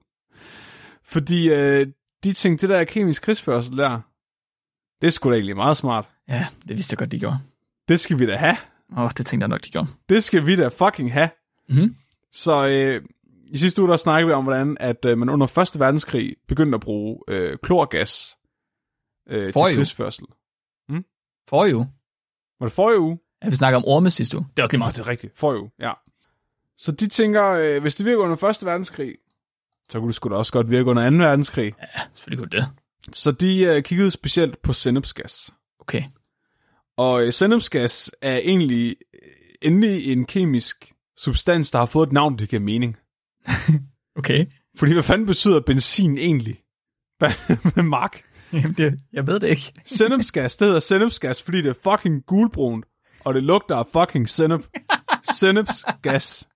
Fordi øh, de tænkte, det der kemisk krigsførsel der, det er sgu da egentlig meget smart. Ja, det vidste jeg godt, de gjorde. Det skal vi da have. Åh, oh, det tænkte jeg nok, de gjorde. Det skal vi da fucking have. Mhm. Så øh, i sidste uge, der snakkede vi om, hvordan at øh, man under 1. verdenskrig begyndte at bruge øh, klorgas øh, til Forrige uge. krigsførsel. For uge. Var det forrige uge? Ja, vi snakker om orme sidste uge. Det er også lige meget. det er rigtigt. Forrige uge, ja. Så de tænker, øh, hvis det virker under 1. verdenskrig, så kunne det sgu da også godt virke under 2. verdenskrig. Ja, selvfølgelig kunne det. Så de øh, kiggede specielt på sennepsgas. Okay. Og øh, sennepsgas er egentlig øh, endelig en kemisk substans, der har fået et navn, der giver mening. Okay. Fordi hvad fanden betyder benzin egentlig? Hvad Mark? Jamen, det, jeg ved det ikke. Sennepsgas, det hedder sennepsgas, fordi det er fucking gulbrunt, og det lugter af fucking sennep. Sennepsgas.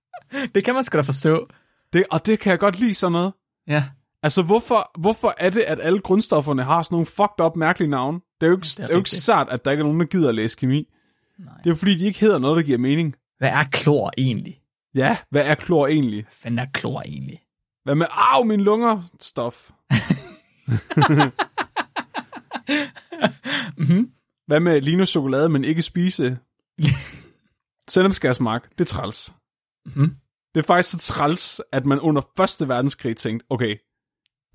Det kan man sgu da forstå. Det, og det kan jeg godt lide sådan noget. Ja. Altså, hvorfor, hvorfor er det, at alle grundstofferne har sådan nogle fucked up, mærkelige navne? Det er jo ikke, det er det er jo ikke sart, at der ikke er nogen, der gider at læse kemi. Nej. Det er fordi, de ikke hedder noget, der giver mening. Hvad er klor egentlig? Ja, hvad er klor egentlig? Hvad fanden er klor egentlig? Hvad med, au, mine lunger, stof? Mhm. Hvad med ligne chokolade, men ikke spise? Sennepsgasmark, det er træls. Mhm. Det er faktisk så træls, at man under 1. verdenskrig tænkte, okay,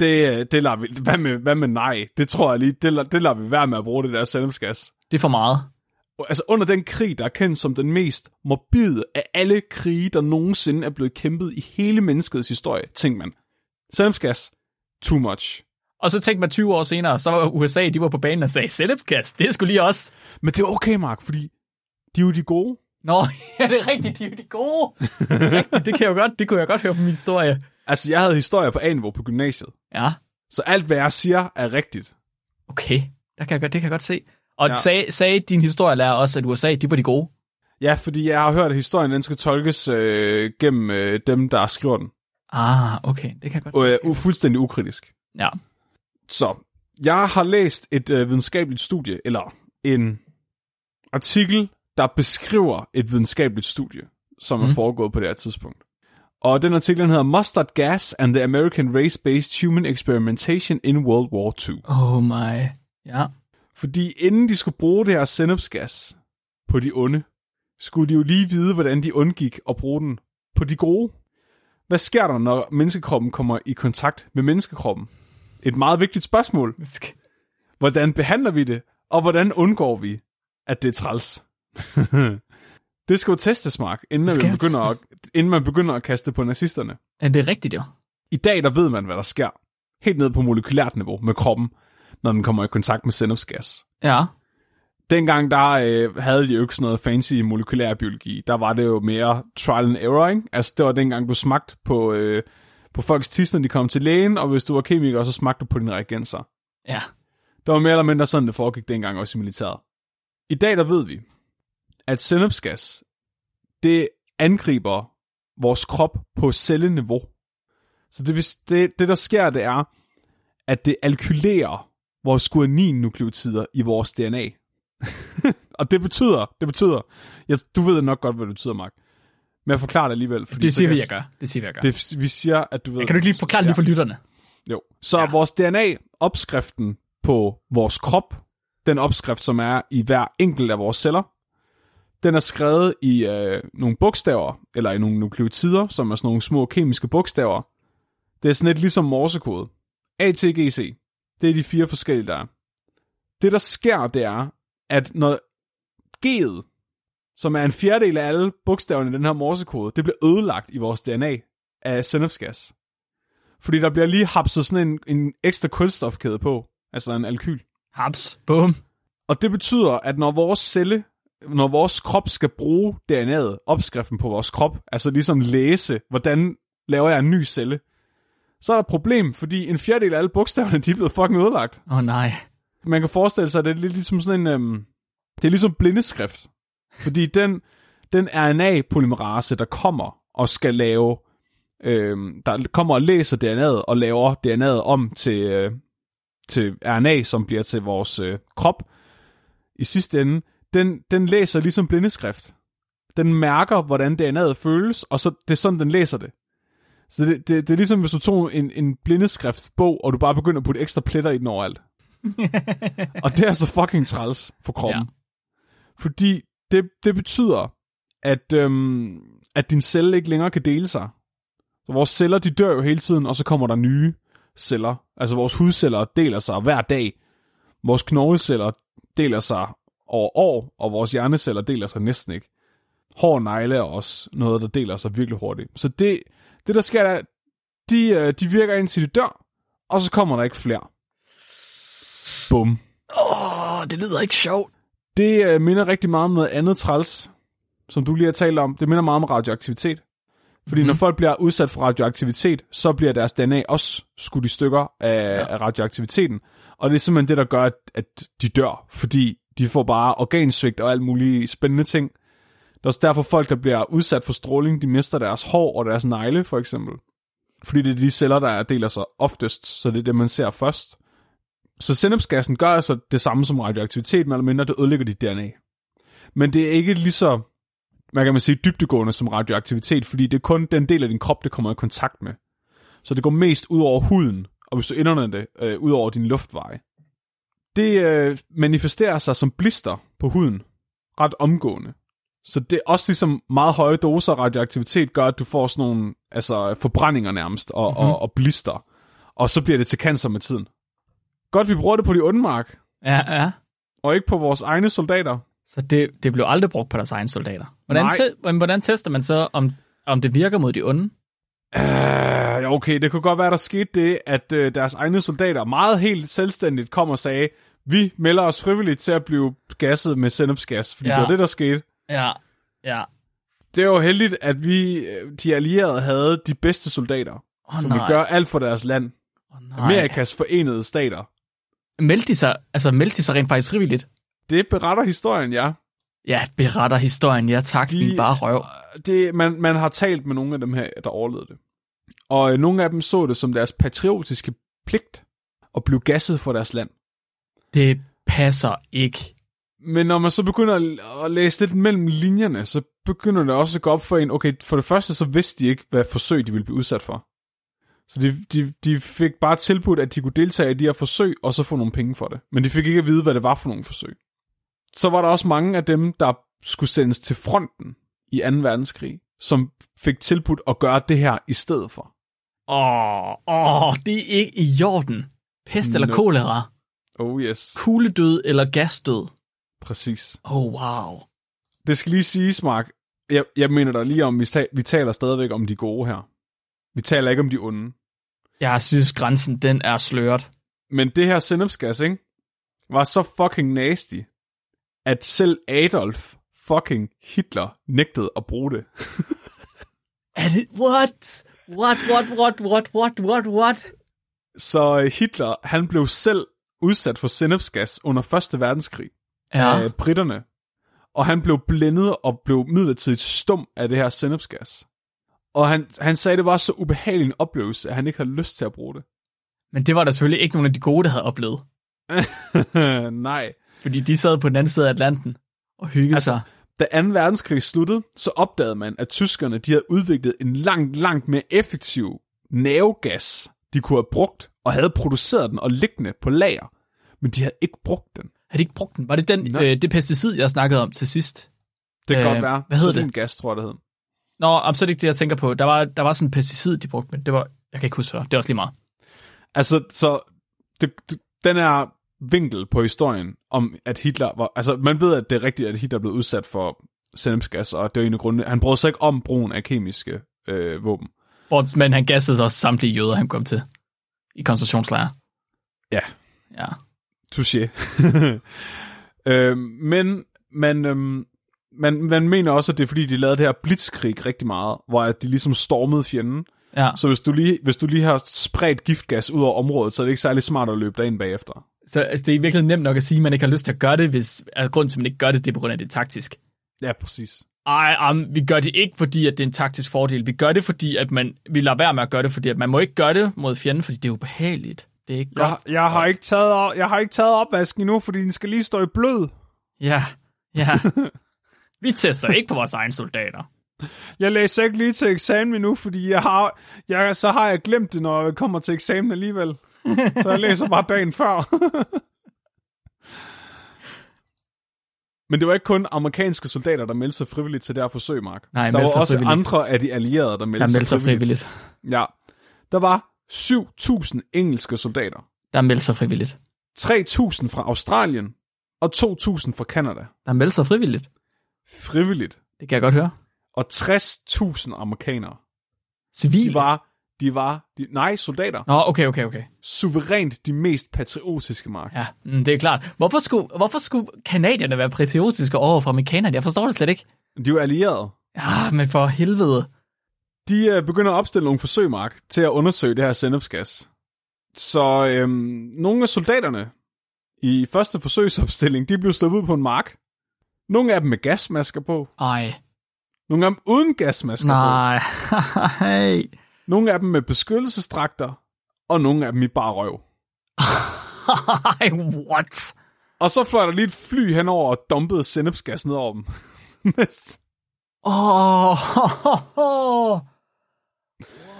det, det lader vi, hvad med, hvad med nej? Det tror jeg lige, det, det lader vi være med at bruge det der sennepsgas. Det er for meget. Altså under den krig, der er kendt som den mest morbide af alle krige, der nogensinde er blevet kæmpet i hele menneskets historie, tænkte man. Sennepsgas, too much. Og så tænkte man 20 år senere, så var USA, de var på banen og sagde, sennepsgas, det sgu lige os. Men det er okay, Mark, fordi de er jo de gode. Nå, ja, det er rigtigt, de er jo de gode. rigtigt, det, kan jeg jo godt, det kunne jeg godt høre på min historie. Altså, jeg havde historie på A-niveau på gymnasiet. Ja, Så alt, hvad jeg siger, er rigtigt. okay. Der kan jeg godt, det kan jeg godt se. Og Ja. ja. sagde, din historielærer også, at USA, de var de gode? Ja, fordi jeg har hørt, at historien den skal tolkes øh, gennem øh, dem, der skriver den. Ah, okay, det kan jeg godt se. U- fuldstændig ukritisk. Ja. Så, jeg har læst et øh, videnskabeligt studie, eller en artikel, der beskriver et videnskabeligt studie, som mm. er Mhm. foregået på det her tidspunkt. Og den artikel hedder Mustard Gas and the American Race-Based Human Experimentation in World War II. Oh my. Ja. Fordi inden de skulle bruge det her sennepsgas på de onde, skulle de jo lige vide, hvordan de undgik at bruge den på de gode. Hvad sker der, når menneskekroppen kommer i kontakt med menneskekroppen? Et meget vigtigt spørgsmål. Hvordan behandler vi det, og hvordan undgår vi, at det er træls? det skal jo testes, Mark, inden man, begynder at, testes. inden man begynder at kaste på nazisterne. Er det rigtigt, jo? I dag, der ved man, hvad der sker. Helt ned på molekylært niveau med kroppen, når den kommer i kontakt med sennepsgas. Ja. Dengang, der øh, havde de jo ikke sådan noget fancy molekylær biologi. Der var det jo mere trial and error, ikke? Altså, det var dengang, du smagte på, øh, på folks tis, når de kom til lægen, og hvis du var kemiker, så smagte du på dine reagenser. Ja. Det var mere eller mindre sådan, det foregik dengang også i militæret. I dag, der ved vi, at sennepsgas, det angriber vores krop på celleniveau. Så det, det, det, der sker, det er, at det alkylerer vores guanin-nukleotider i vores DNA. og det betyder, det betyder, ja, du ved nok godt, hvad det betyder, Mark. Men jeg forklarer det alligevel. Fordi Det siger vi, jeg gør. Det siger vi, jeg gør. Det, vi siger, at du ved... Kan du ikke lige forklare det lige for lytterne? Jo. Så ja. Vores DNA-opskriften på vores krop, den opskrift, som er i hver enkelt af vores celler, den er skrevet i øh, nogle bogstaver, eller i nogle nukleotider, som er sådan nogle små kemiske bogstaver. Det er sådan lidt ligesom morsekode. A, T, G, C. Det er de fire forskellige, der er. Det, der sker, det er, at når G'et, som er en fjerdedel af alle bogstaverne i den her morsekode, det bliver ødelagt i vores DNA af sennepsgas. Fordi der bliver lige hapset sådan en, en ekstra kulstofkæde på, altså en alkyl. Haps. Bum. Og det betyder, at når vores celle, når vores krop skal bruge DNA'et, opskriften på vores krop, altså ligesom læse, hvordan laver jeg en ny celle, så er der et problem, fordi en fjerdedel af alle bogstaverne, de er blevet fucking ødelagt. Åh oh, nej. Man kan forestille sig, at det er lidt ligesom sådan en, øhm, det er ligesom blindeskrift. Fordi den, den RNA-polymerase, der kommer og skal lave, øhm, der kommer og læser DNA'et og laver DNA'et om til, øh, til RNA, som bliver til vores øh, krop, i sidste ende, den, den læser ligesom blindeskrift. Den mærker, hvordan DNA'et føles, og så det er sådan, den læser det. Så det, det, det er ligesom, hvis du tog en, en blindeskriftbog, og du bare begynder at putte ekstra pletter i den overalt. og det er så fucking træls for kroppen. Ja. Fordi det, det betyder, at, øhm, at din celle ikke længere kan dele sig. Så vores celler, de dør jo hele tiden, og så kommer der nye celler. Altså vores hudceller deler sig hver dag. Vores knogleceller deler sig over år, og vores hjerneceller deler sig næsten ikke. Hår og negle er også noget, der deler sig virkelig hurtigt. Så det, det der sker, er, de, øh, de virker indtil de dør, og så kommer der ikke flere. Bum. Åh, oh, det lyder ikke sjovt. Det øh, minder rigtig meget om noget andet træls, som du lige har talt om. Det minder meget om radioaktivitet. Fordi mm. når folk bliver udsat for radioaktivitet, så bliver deres DNA også skudt i stykker af, ja. af radioaktiviteten. Og det er simpelthen det, der gør, at, at de dør, fordi de får bare organsvigt og alt mulige spændende ting. Det er også derfor folk, der bliver udsat for stråling, de mister deres hår og deres negle, for eksempel. Fordi det er de celler, der deler sig oftest, så det er det, man ser først. Så sennepsgassen gør altså det samme som radioaktivitet, men mindre det ødelægger dit DNA. Men det er ikke lige så, man kan man sige, dybdegående som radioaktivitet, fordi det er kun den del af din krop, det kommer i kontakt med. Så det går mest ud over huden, og hvis du indånder det, øh, ud over din luftveje. Det øh, manifesterer sig som blister på huden, ret omgående. Så det er også ligesom meget høje doser radioaktivitet gør, at du får sådan nogle altså, forbrændinger nærmest, og, mm-hmm. og, og blister. Og så bliver det til cancer med tiden. Godt, vi bruger det på de onde mark, Ja, ja. og ikke på vores egne soldater. Så det, det blev aldrig brugt på deres egne soldater. Hvordan, te, hvordan- tester man så, om, om det virker mod de onde? Uh, ja, okay, det kunne godt være, der skete det, at uh, deres egne soldater meget helt selvstændigt kom og sagde, vi melder os frivilligt til at blive gasset med sennepsgas, fordi ja. Det var det, der skete. Ja, ja. Det jo heldigt, at vi, øh, de allierede, havde de bedste soldater, Åh som nej. vil gøre alt for deres land. Nej. Amerikas forenede stater. Meldte de sig, altså meldte de sig rent faktisk frivilligt? Det beretter historien, ja. Ja, beretter historien. Ja, tak. De- De... Min bare røv. Det, man, man har talt med nogle af dem her, der overlevede det. Og øh, nogle af dem så det som deres patriotiske pligt at blive gasset for deres land. Det passer ikke. Men når man så begynder at- læse lidt mellem linjerne, så begynder det også at gå op for en, okay, for det første så vidste de ikke, hvad forsøg de ville blive udsat for. Så de, de, de fik bare tilbudt, at de kunne deltage i de her forsøg, og så få nogle penge for det. Men de fik ikke at vide, hvad det var for nogle forsøg. Så var der også mange af dem, der skulle sendes til fronten i 2. verdenskrig, som fik tilbudt at gøre det her i stedet for. Åh, åh, det er ikke i orden. Pest eller No. kolera. Oh yes, Kugledød eller gasdød. præcis. Oh, wow. Det skal lige siges, Mark. Jeg, jeg mener dig lige om, vi, ta- vi taler stadigvæk om de gode her. Vi taler ikke om de onde. Jeg synes, grænsen den er sløret. Men det her sennepsgas, ikke? Var så fucking nasty, at selv Adolf fucking Hitler nægtede at bruge det. Er det... What? What, what, what, what, what, what, what? Så øh, Hitler, han blev selv udsat for sennepsgas under 1. verdenskrig Ja. af britterne. og han blev blændet og blev midlertidigt stum af det her sennepsgas. Og han, han sagde, at det var så ubehagelig en oplevelse, at han ikke havde lyst til at bruge det. Men det var der selvfølgelig ikke nogen af de gode, der havde oplevet. Nej. Fordi de sad på den anden side af Atlanten og hyggede Altså, sig. Da 2. verdenskrig sluttede, så opdagede man, at tyskerne de havde udviklet en langt, langt mere effektiv nervegas, de kunne have brugt, og havde produceret den og liggende på lager. Men de havde ikke brugt den. Har de ikke brugt den? Var det den, Nej. øh, det pesticid, jeg snakkede om til sidst? Det kan Øh, godt være. hvad hedder det? gas, tror jeg, det hed. Nå, om så er det ikke det, jeg tænker på. Der var, der var sådan en pesticid, de brugte, men det var, jeg kan ikke huske, hvad det var. det er også lige meget. Altså, så det, det, den er vinkel på historien om, at Hitler var... Altså, man ved, at det er rigtigt, at Hitler blev udsat for sennepsgas, og det er en af grundene. Han brød sig ikke om brugen af kemiske øh, våben. Men han gassede også samtlige jøder, han kom til i koncentrationslejre. Ja. Ja. Touché. øh, men man, øhm, man, man mener også, at det er fordi, de lavede det her blitzkrig rigtig meget, hvor at de ligesom stormede fjenden. ja. Så hvis du lige, hvis du lige har spredt giftgas ud over området, så er det ikke særlig smart at løbe derind bagefter. Så altså, det er virkelig nemt nok at sige, at man ikke har lyst til at gøre det, hvis altså, grunden til, at man ikke gør det, det er på grund af, det er taktisk. Ja, præcis. Ej, um, vi gør det ikke, fordi at det er en taktisk fordel. Vi gør det, fordi at man, vi lader være med at gøre det, fordi at man må ikke gøre det mod fjenden, fordi det er ubehageligt. Det er ikke godt. Jeg, jeg, har ikke taget, jeg har ikke taget opvasken endnu, fordi den skal lige stå i blød. Ja, ja. vi tester ikke på vores egne soldater. Jeg læser ikke lige til eksamen endnu, fordi jeg har, jeg, så har jeg glemt det, når jeg kommer til eksamen alligevel. Så jeg læser bare dagen før. Men det var ikke kun amerikanske soldater, der meldte sig frivilligt til det her forsøg, Mark. Nej, der meldte var også frivilligt. andre af de allierede, der meldte Der sig, melder sig frivilligt. frivilligt. Ja. Der var 7.000 engelske soldater. Der melder sig frivilligt. 3.000 fra Australien og 2.000 fra Kanada. Der melder sig frivilligt. Frivilligt. Det kan jeg godt høre. Og 60.000 amerikanere. Civil. De var, de var, de, nej, soldater. Nå, okay, okay, okay. Suverænt de mest patriotiske, Mark. Ja, mm, det er klart. Hvorfor skulle, hvorfor skulle kanadierne være patriotiske over for amerikanerne? Jeg forstår det slet ikke. De er jo allierede. Ja, men for helvede. De øh, begynder at opstille nogle forsøg, Mark, til at undersøge det her sennepsgas. Så øhm, nogle af soldaterne i første forsøgsopstilling, de blev stået ud på en mark. Nogle af dem med gasmasker på. Ej. Nogle af dem uden gasmasker på. Nej. Nogle af dem med beskyttelsesdragter. Og nogle af dem i bare røv. What? Og så fløj der lige et fly henover og dumpede sennepsgas ned over dem. Oh,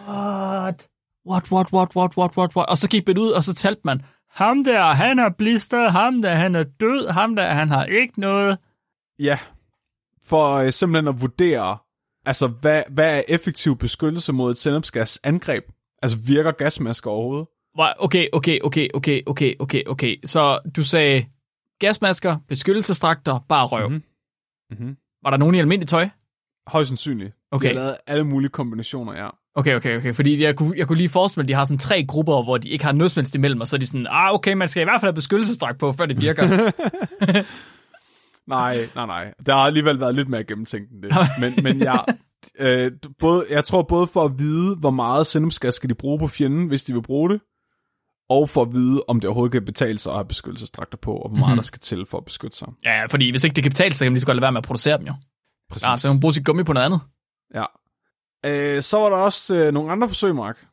what? What, what, what, what, what, what, what? Og så gik man ud, og så talte man, ham der, han er blister, ham der, han er død, ham der, han har ikke noget. ja, for øh, simpelthen at vurdere, altså hvad, hvad er effektiv beskyttelse mod et sennepsgas angreb? Altså virker gasmasker overhovedet? Okay, okay, okay, okay, okay, okay, okay. Så du sagde gasmasker, beskyttelsesdragter, bare røv. Mhm. Mm-hmm. Mhm. Var der nogen i almindelig tøj? Højst sandsynligt. Okay. De har lavet alle mulige kombinationer, ja. Okay, okay, okay. Fordi jeg kunne, jeg kunne lige forestille mig, at de har sådan tre grupper, hvor de ikke har noget som helst imellem, og så er de sådan, ah, okay, man skal i hvert fald have beskyttelsesdragt på, før det virker. Nej, nej, nej. Der har alligevel været lidt mere gennemtænkt end det. Men, men jeg, øh, både, jeg tror både for at vide, hvor meget sennepsgas skal de bruge på fjenden, hvis de vil bruge det, og for at vide, om det overhovedet kan betale sig at have beskyttelsesdragter på, og hvor meget Mhm. der skal til for at beskytte sig. ja, fordi hvis ikke det kan betale sig, så kan de lige så godt lade være med at producere dem jo. Præcis. Ja, så kan man bruge sit gummi på noget andet. Ja. Øh, så var der også øh, nogle andre forsøg, Mark,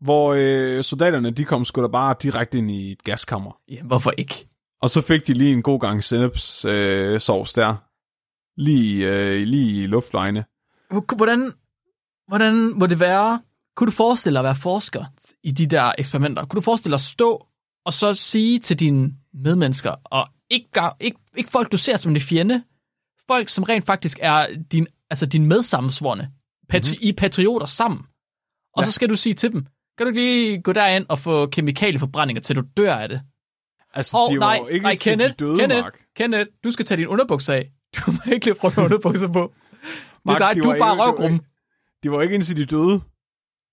hvor øh, soldaterne, de kom sgu da bare direkte ind i et gaskammer. Ja, hvorfor ikke? Og så fik de lige en god gang senneps øh, sovs der. Lige, øh, lige i luftvejene. Hvordan, hvordan må det være? Kunne du forestille dig at være forsker i de der eksperimenter? Kunne du forestille dig at stå og så sige til dine medmennesker, og ikke, ikke, ikke folk, du ser som en fjende, folk, som rent faktisk er din, altså din medsammensvorne, patri- mm-hmm. I er patrioter sammen. Og Ja. så skal du sige til dem, kan du lige gå derind og få kemikalieforbrændinger, til du dør af det? Altså, de oh, var nej, ikke nej, til Kenneth, de døde, Kenneth, Mark. Kenneth, du skal tage din underbukser af. Du må ikke lige prøve underbukser på. Det er Mark, dig, de du er bare ikke- de var. De ikke indtil de døde.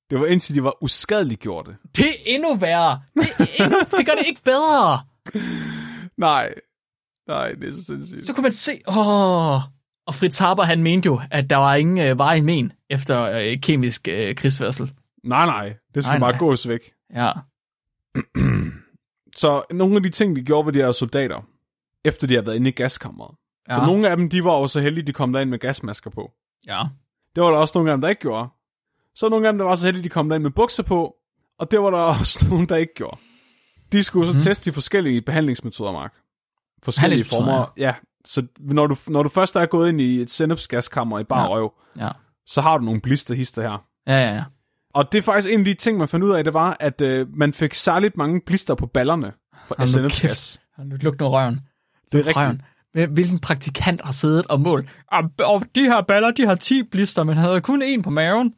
Det var indtil de var uskadeliggjorte. Det er endnu værre. Det, er endnu, det gør det ikke bedre. Nej. Nej, det er så sindssygt. Så kunne man se... Åh. Og Fritz Haber, han mente jo, at der var ingen øh, vej men efter øh, kemisk øh, krigsførsel. Nej, nej. Det skal Nej, bare nej. gås væk. Ja. Så nogle af de ting, de gjorde ved de her soldater, efter de har været inde i gaskammeret, Ja. Så nogle af dem, de var jo så heldige, de kom derind med gasmasker på. Ja. Det var der også nogle af dem, der ikke gjorde. Så nogle af dem, der var så heldige, de kom derind med bukser på, og det var der også nogle, der ikke gjorde. De skulle så mm. teste de forskellige behandlingsmetoder, Mark. Forskellige former. Ja. Så når du, når du først er gået ind i et sennepsgaskammer i bare Ja. røv, Ja. så har du nogle blisterhister her. Ja, ja, ja. Og det er faktisk en af de ting, man fandt ud af, det var, at øh, man fik særligt mange blister på ballerne for Hold nu luk nu røven. Det er rigtigt. Hvil- Hvilken praktikant har siddet og målt? Og, de her baller, de har 10 blister, men havde kun en på maven.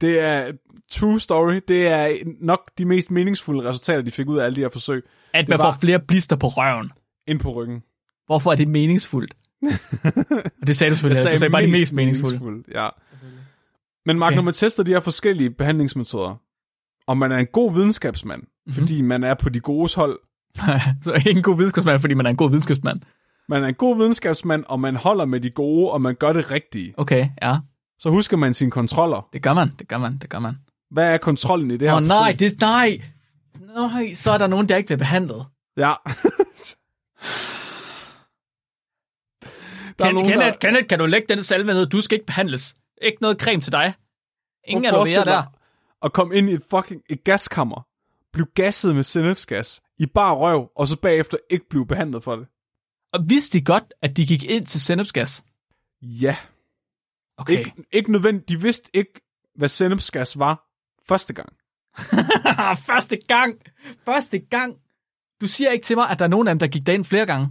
Det er true story. Det er nok de mest meningsfulde resultater, de fik ud af alle de her forsøg. At man var- får flere blister på røven. Ind på ryggen. Hvorfor er det meningsfuldt? og det sagde du selvfølgelig. du sagde bare det mest meningsfulde. Ja. Men Mark, Okay. når man tester de her forskellige behandlingsmetoder, og man er en god videnskabsmand, Mhm. mm-hmm. fordi man er på de gode hold, så ikke en god videnskabsmand, fordi man er en god videnskabsmand. man er en god videnskabsmand, og man holder med de gode, og man gør det rigtige, Okay, ja. så husker man sine kontroller. Det gør man, det gør man, det gør man. Hvad er kontrollen i det her Åh oh, nej, forsøg? det nej. Nej, så er der nogen, der ikke bliver behandlet. Ja. Der er Ken, nogen, Kenneth, der- Kenneth, kan du lægge den salve ned? Du skal ikke behandles. Ikke noget creme til dig. Ingen mere forestille der. At komme ind i et fucking et gaskammer, blive gasset med sennepsgas, i bare røv, og så bagefter ikke blive behandlet for det. Og vidste de godt, at de gik ind til sennepsgas? Ja. Okay. Ikke, ikke nødvendigt. De vidste ikke, hvad sennepsgas var første gang. Første gang. Første gang. Du siger ikke til mig, at der er nogen af dem, der gik derind flere gange.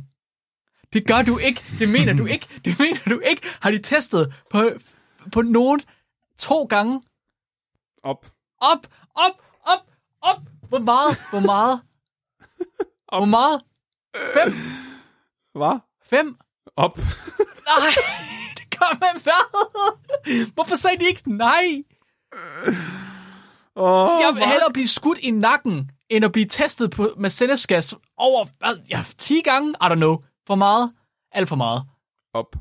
Det gør du ikke. Det mener du ikke. Det mener du ikke. Har de testet på, på nogen to gange? Op. Op, op, op, op. Hvor meget? Hvor meget? Hvor meget? Fem? Hvad? Fem? Op. Nej, det gør man hvad? Hvorfor sagde de ikke nej? Oh, Jeg vil hellere blive skudt i nakken, end at blive testet på, med sennepsgas over ja, 10 gange. I don't know. For meget. Alt for meget. Op.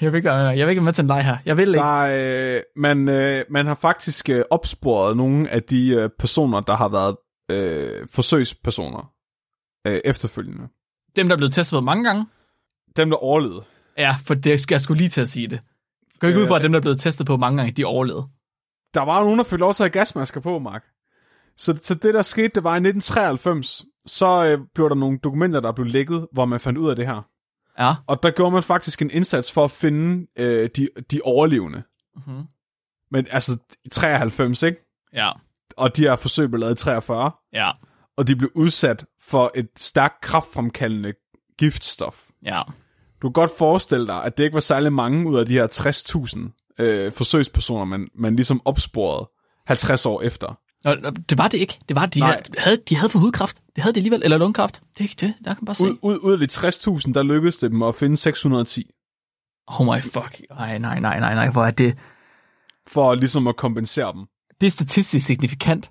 Jeg vil ikke, være- jeg vil ikke med til en leg her. Jeg vil ikke. Der, øh, man, øh, man har faktisk øh, opsporet nogle af de øh, personer, der har været øh, forsøgspersoner øh, efterfølgende. Dem, der er blevet testet mange gange. Dem, der overlevede. Ja, for det skal jeg skulle lige til at sige det. Gå ikke ud fra, at dem, der er blevet testet på mange gange, de overlevede. Der var jo nogen, der lov til at gasmasker på, Mark. Så, så det, der skete, det var i 1993, så øh, blev der nogle dokumenter, der blev lækket, hvor man fandt ud af det her. Ja. Og der gjorde man faktisk en indsats for at finde øh, de, de overlevende. Mm-hmm. Men altså i 93, ikke? Ja. Og de her forsøg blev lavet i 43. Ja. Og de blev udsat for et stærkt kraftfremkaldende giftstof. Ja. Du kan godt forestille dig, at det ikke var særlig mange ud af de her 60.000 øh, forsøgspersoner, man, man ligesom opsporede 50 år efter. Og det var det ikke. Det var, de, Nej. havde, de havde for hudkræft. Det havde de alligevel. Eller lungekræft. Det er ikke det. Der kan man bare se. Ud, ud, ud af de 60.000, der lykkedes det dem at finde 610, Oh my fuck. Ej, nej, nej, nej, nej. Hvor er det... for ligesom at kompensere dem. Det er statistisk signifikant.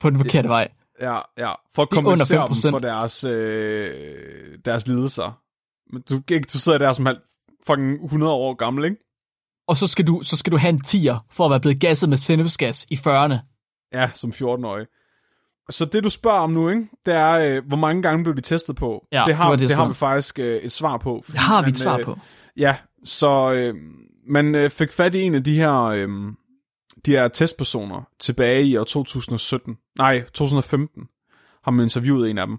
På den forkerte vej. Ja, ja, for at er kompensere 5%. dem for deres, øh, deres lidelser. Men du, ikke, du sidder der som halv, fucking 100 år gammel, ikke? Og så skal, du, så skal du have en tier for at være blevet gasset med sennepsgas i 40'erne. Ja, som 14-årig. Så det, du spørger om nu, ikke, det er, øh, hvor mange gange blev de testet på? Ja, det har, det det, det har vi faktisk øh, et svar på. Det har vi et svar øh, på. Ja, så øh, man øh, fik fat i en af de her, øh, de her testpersoner tilbage i år 2017. Nej, 2015 har man interviewet en af dem.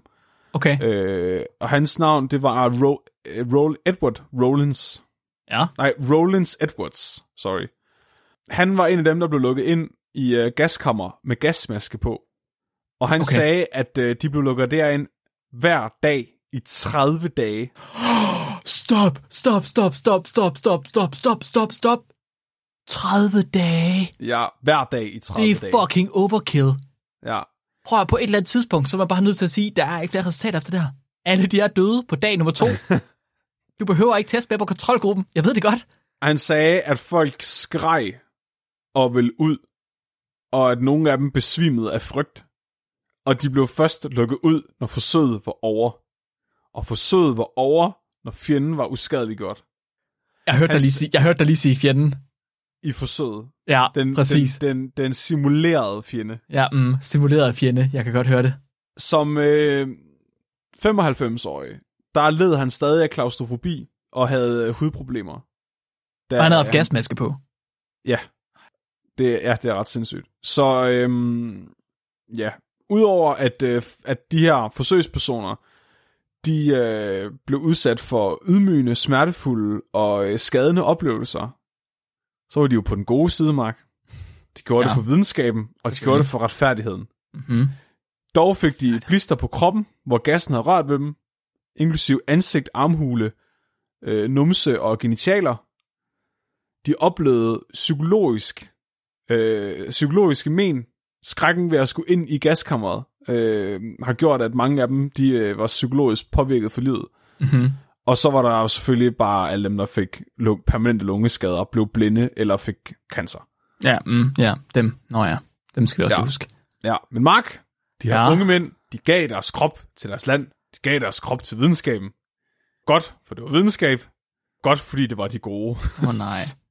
Okay. Øh, og hans navn, det var Ro- øh, Roll Edward Rollins. Ja. Nej, Rollins Edwards, sorry. Han var en af dem, der blev lukket ind i øh, gaskammer med gasmaske på. Og han Okay. sagde, at øh, de blev lukket derind hver dag i 30 dage. Stop, stop, stop, stop, stop, stop, stop, stop, stop, stop. 30 dage. Ja, hver dag i 30 Det er dage. fucking overkill. Ja. Prøv at på et eller andet tidspunkt, så er man bare nødt til at sige, der er ikke flere resultater efter det her. Alle de er døde på dag nummer to. du behøver ikke teste med på kontrolgruppen. Jeg ved det godt. Han sagde, at folk skreg og ville ud, og at nogle af dem besvimede af frygt. Og de blev først lukket ud, når forsøget var over. Og forsøget var over, når fjenden var uskadeliggjort. Jeg hørte dig Han- lige sige, jeg hørte dig lige sige fjenden. I forsøget. Ja, Den, præcis. Den, den, den simulerede fjende. Ja, mm, simuleret fjende. Jeg kan godt høre det. Som øh, 95-årig, der led han stadig af klaustrofobi og havde øh, hudproblemer. Der, Og han havde haft gasmaske på. Ja. Det, ja, det er ret sindssygt. Så øhm, ja, udover at, øh, at de her forsøgspersoner, de øh, blev udsat for ydmygende, smertefulde og øh, skadende oplevelser, så var de jo på den gode side, Mark. De gjorde Ja. det for videnskaben, og de gjorde det for retfærdigheden. Mm-hmm. Dog fik de blister på kroppen, hvor gassen havde rørt ved dem, inklusiv ansigt, armhule, øh, numse og genitaler. De oplevede psykologisk, øh, psykologiske men. Skrækken ved at skulle ind i gaskammeret øh, har gjort, at mange af dem de, øh, var psykologisk påvirket for livet. Mm-hmm. Og så var der jo selvfølgelig bare alle dem, der fik lung- permanente lungeskader, blev blinde eller fik cancer. Ja, mm, ja, dem. Nå ja, dem skal vi også Ja. huske. Ja, men Mark, de her ja. unge mænd, de gav deres krop til deres land. De gav deres krop til videnskaben. Godt, for det var videnskab. Godt, fordi det var de gode. Åh oh, nej.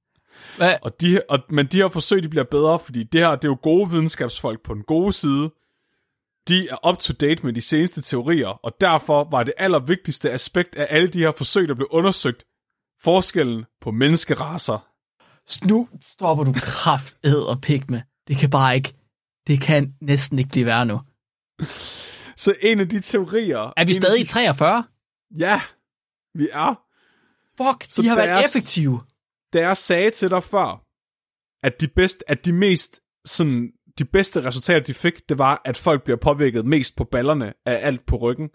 Hvad? Og de, og, men de her forsøg, de bliver bedre, fordi det her, det er jo gode videnskabsfolk på den gode side. De er up to date med de seneste teorier, og derfor var det allervigtigste aspekt af alle de her forsøg, der blev undersøgt, forskellen på menneskeraser. Nu stopper du kraft og pik med. Det kan bare ikke. Det kan næsten ikke blive værre nu. Så en af de teorier... Er vi stadig de, i 43? Ja, vi er. Fuck, Så de har været effektive. Da jeg sagde til dig før, at de, bedst, at de mest sådan, de bedste resultater, de fik, det var, at folk bliver påvirket mest på ballerne af alt på ryggen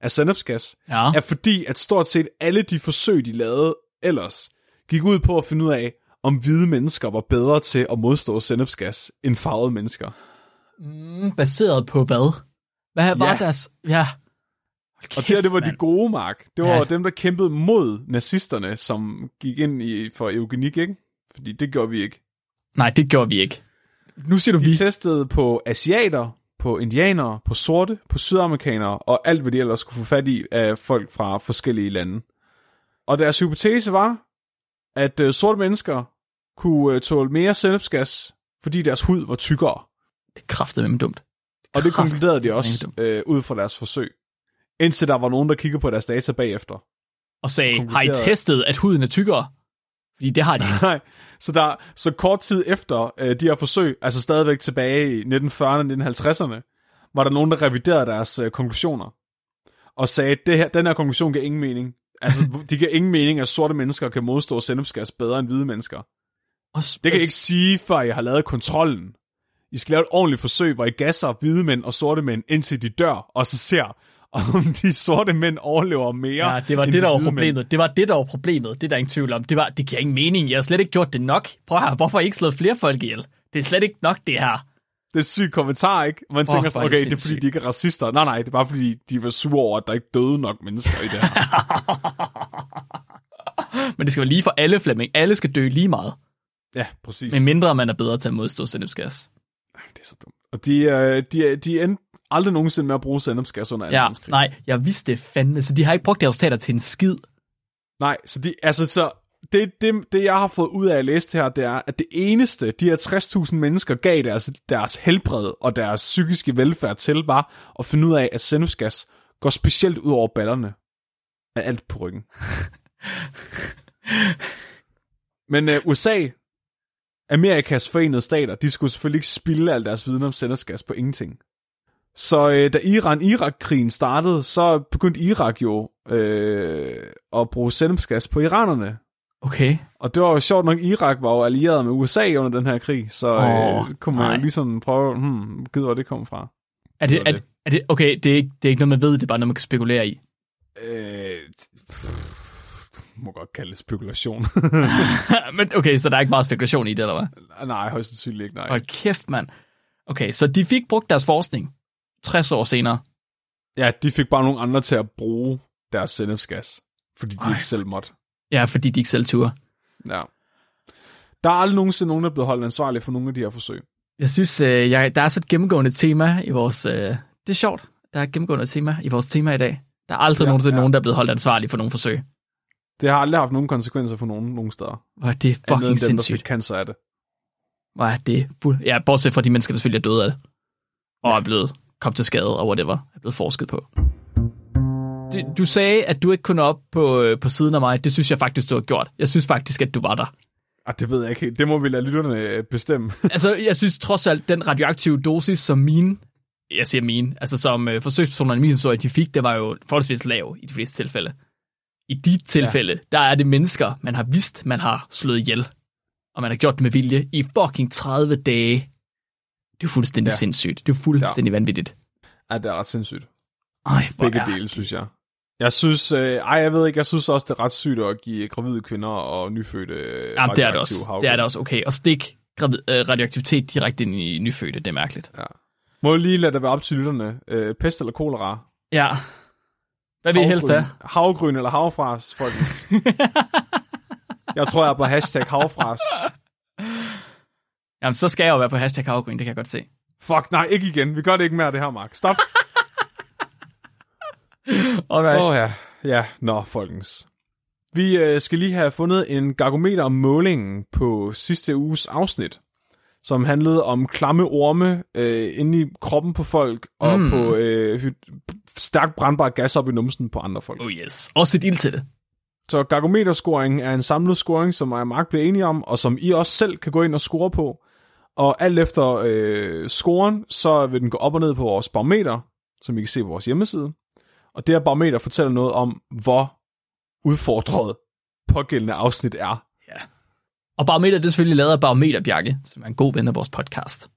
af sennepsgas, Ja. er fordi, at stort set alle de forsøg, de lavede ellers, gik ud på at finde ud af, om hvide mennesker var bedre til at modstå sennepsgas end farvede mennesker. Mm, baseret på hvad? Hvad var Ja. deres... Ja. Hold Og det her, det var de mand. gode, Mark. Det var Ja. dem, der kæmpede mod nazisterne, som gik ind i, for eugenik, ikke? Fordi det gjorde vi ikke. Nej, det gjorde vi ikke. Nu siger du vi. De testede på asiater, på indianere, på sorte, på sydamerikanere og alt, hvad de ellers kunne få fat i af folk fra forskellige lande. Og deres hypotese var, at øh, sorte mennesker kunne øh, tåle mere sennepsgas, fordi deres hud var tykkere. Det kræftede med dumt. Og det konkluderede de også øh, ud fra deres forsøg. Indtil der var nogen, der kiggede på deres data bagefter. Og sagde, har I testet, at huden er tykkere? Fordi det har de. Nej, så, der, så kort tid efter øh, de her forsøg, altså stadigvæk tilbage i 1940'erne og 1950'erne, var der nogen, der reviderede deres øh, konklusioner, og sagde, at det her, den her konklusion giver ingen mening. Altså, de giver ingen mening, at sorte mennesker kan modstå sennepsgas bedre end hvide mennesker. Og Det kan I ikke sige, før I har lavet kontrollen. I skal lave et ordentligt forsøg, hvor I gasser hvide mænd og sorte mænd, indtil de dør, og så ser, om de sorte mænd overlever mere. Ja, det var det, de der var problemet. Mænd. Det var det, der var problemet. Det er der ingen tvivl om. Det, var, det giver ingen mening. Jeg har slet ikke gjort det nok. Prøv her, hvorfor har I ikke slået flere folk ihjel? Det er slet ikke nok, det her. Det er sygt kommentar, ikke? Man tænker hvor sådan, er det okay, det er fordi, de ikke er racister. Nej, nej, det er bare fordi, de var sure over, at der ikke døde nok mennesker i det her. Men det skal være lige for alle, Flemming. Alle skal dø lige meget. ja, præcis. Men mindre man er bedre til at modstå sennepsgas. Det er så dumt. Og de, de, de endte aldrig nogensinde med at bruge sennepsgas under 2. Ja, verdenskrig. nej, jeg vidste det fandme. Så de har ikke brugt deres resultater til en skid. Nej, så de, altså så, det, det, det jeg har fået ud af at læse det her, det er, at det eneste, de her 60.000 mennesker gav deres, deres helbred og deres psykiske velfærd til, var at finde ud af, at sennepsgas går specielt ud over ballerne af alt på ryggen. Men øh, USA, Amerikas forenede stater, de skulle selvfølgelig ikke spilde al deres viden om sennepsgas på ingenting. Så øh, da Iran-Irak-krigen startede, så begyndte Irak jo øh, at bruge sennepsgas på iranerne. Okay. Og det var jo sjovt nok, Irak var jo allieret med USA under den her krig, så øh, kunne man nej. jo ligesom prøve, hmm, gider hvor det kom fra. Er det, Det var er, er det, okay, det er, ikke, det er ikke noget, man ved, det er bare noget, man kan spekulere i. Øh, må godt kalde det spekulation. Men okay, så der er ikke meget spekulation i det, eller hvad? nej, højst sandsynligt ikke, nej. Hold kæft, mand. Okay, så de fik brugt deres forskning 60 år senere. Ja, de fik bare nogle andre til at bruge deres sennepsgas, fordi de Ej. ikke selv måtte. Ja, fordi de ikke selv turde. Ja. Der er aldrig nogensinde nogen, der er blevet holdt ansvarlig for nogle af de her forsøg. Jeg synes, øh, jeg, der er så et gennemgående tema i vores... Øh, det er sjovt. Der er et gennemgående tema i vores tema i dag. Der er aldrig Ja, nogensinde ja. nogen, der er blevet holdt ansvarlig for nogle forsøg. Det har aldrig haft nogen konsekvenser for nogen, nogen steder. Hvor er det Andet end fucking dem, der sindssygt. fik cancer af det. Hvor er det fuld... Ja, bortset fra de mennesker, der selvfølgelig er døde af det. Og er blevet kom til skade og whatever, er blevet forsket på. du, du sagde, at du ikke kunne op på, øh, på siden af mig. Det synes jeg faktisk, du har gjort. Jeg synes faktisk, at du var der. Ah, det ved jeg ikke helt. Det må vi lade lytterne øh, bestemme. Altså, jeg synes trods alt, den radioaktive dosis, som mine, jeg siger mine, altså som øh, forsøgspersonerne i min historie, de fik, det var jo forholdsvis lav i de fleste tilfælde. I de tilfælde, ja. der er det mennesker, man har vidst, man har slået ihjel. Og man har gjort det med vilje i fucking 30 dage. Det er fuldstændig ja. sindssygt. Det er fuldstændig ja. vanvittigt. Ja, det er ret sindssygt. Ej, hvor Begge er... dele, synes jeg. Jeg synes, øh, ej, jeg ved ikke, jeg synes også, det er ret sygt at give gravide kvinder og nyfødte Ja, det er det også. havregryn. Det er det også okay. Og stik gravid, øh, radioaktivitet direkte ind i nyfødte, det er mærkeligt. Ja. Må jeg lige lade det være op til lytterne. Øh, pest eller kolera? Ja. Hvad vil I helst have? Havgryn eller havfras, folkens? jeg tror, jeg er på hashtag havfras. Jamen, så skal jeg jo være på hashtag havgryn, det kan jeg godt se. Fuck, nej, ikke igen. Vi gør det ikke mere, det her, Mark. Stop. Alright. Åh oh, ja. Ja, nå, folkens. Vi øh, skal lige have fundet en gargometer måling på sidste uges afsnit, som handlede om klamme orme øh, inde i kroppen på folk, og Mm. på øh, stærkt brandbar gas op i numsen på andre folk. Oh yes. Også et ild til det. Så gargometerscoring er en samlet scoring, som mig og Mark bliver enige om, og som I også selv kan gå ind og score på. Og alt efter øh, scoren, så vil den gå op og ned på vores barometer, som I kan se på vores hjemmeside. Og det her barometer fortæller noget om, hvor udfordret pågældende afsnit er. Og Barometer, det er selvfølgelig lavet af Barometer Bjarke, som er en god ven af vores podcast.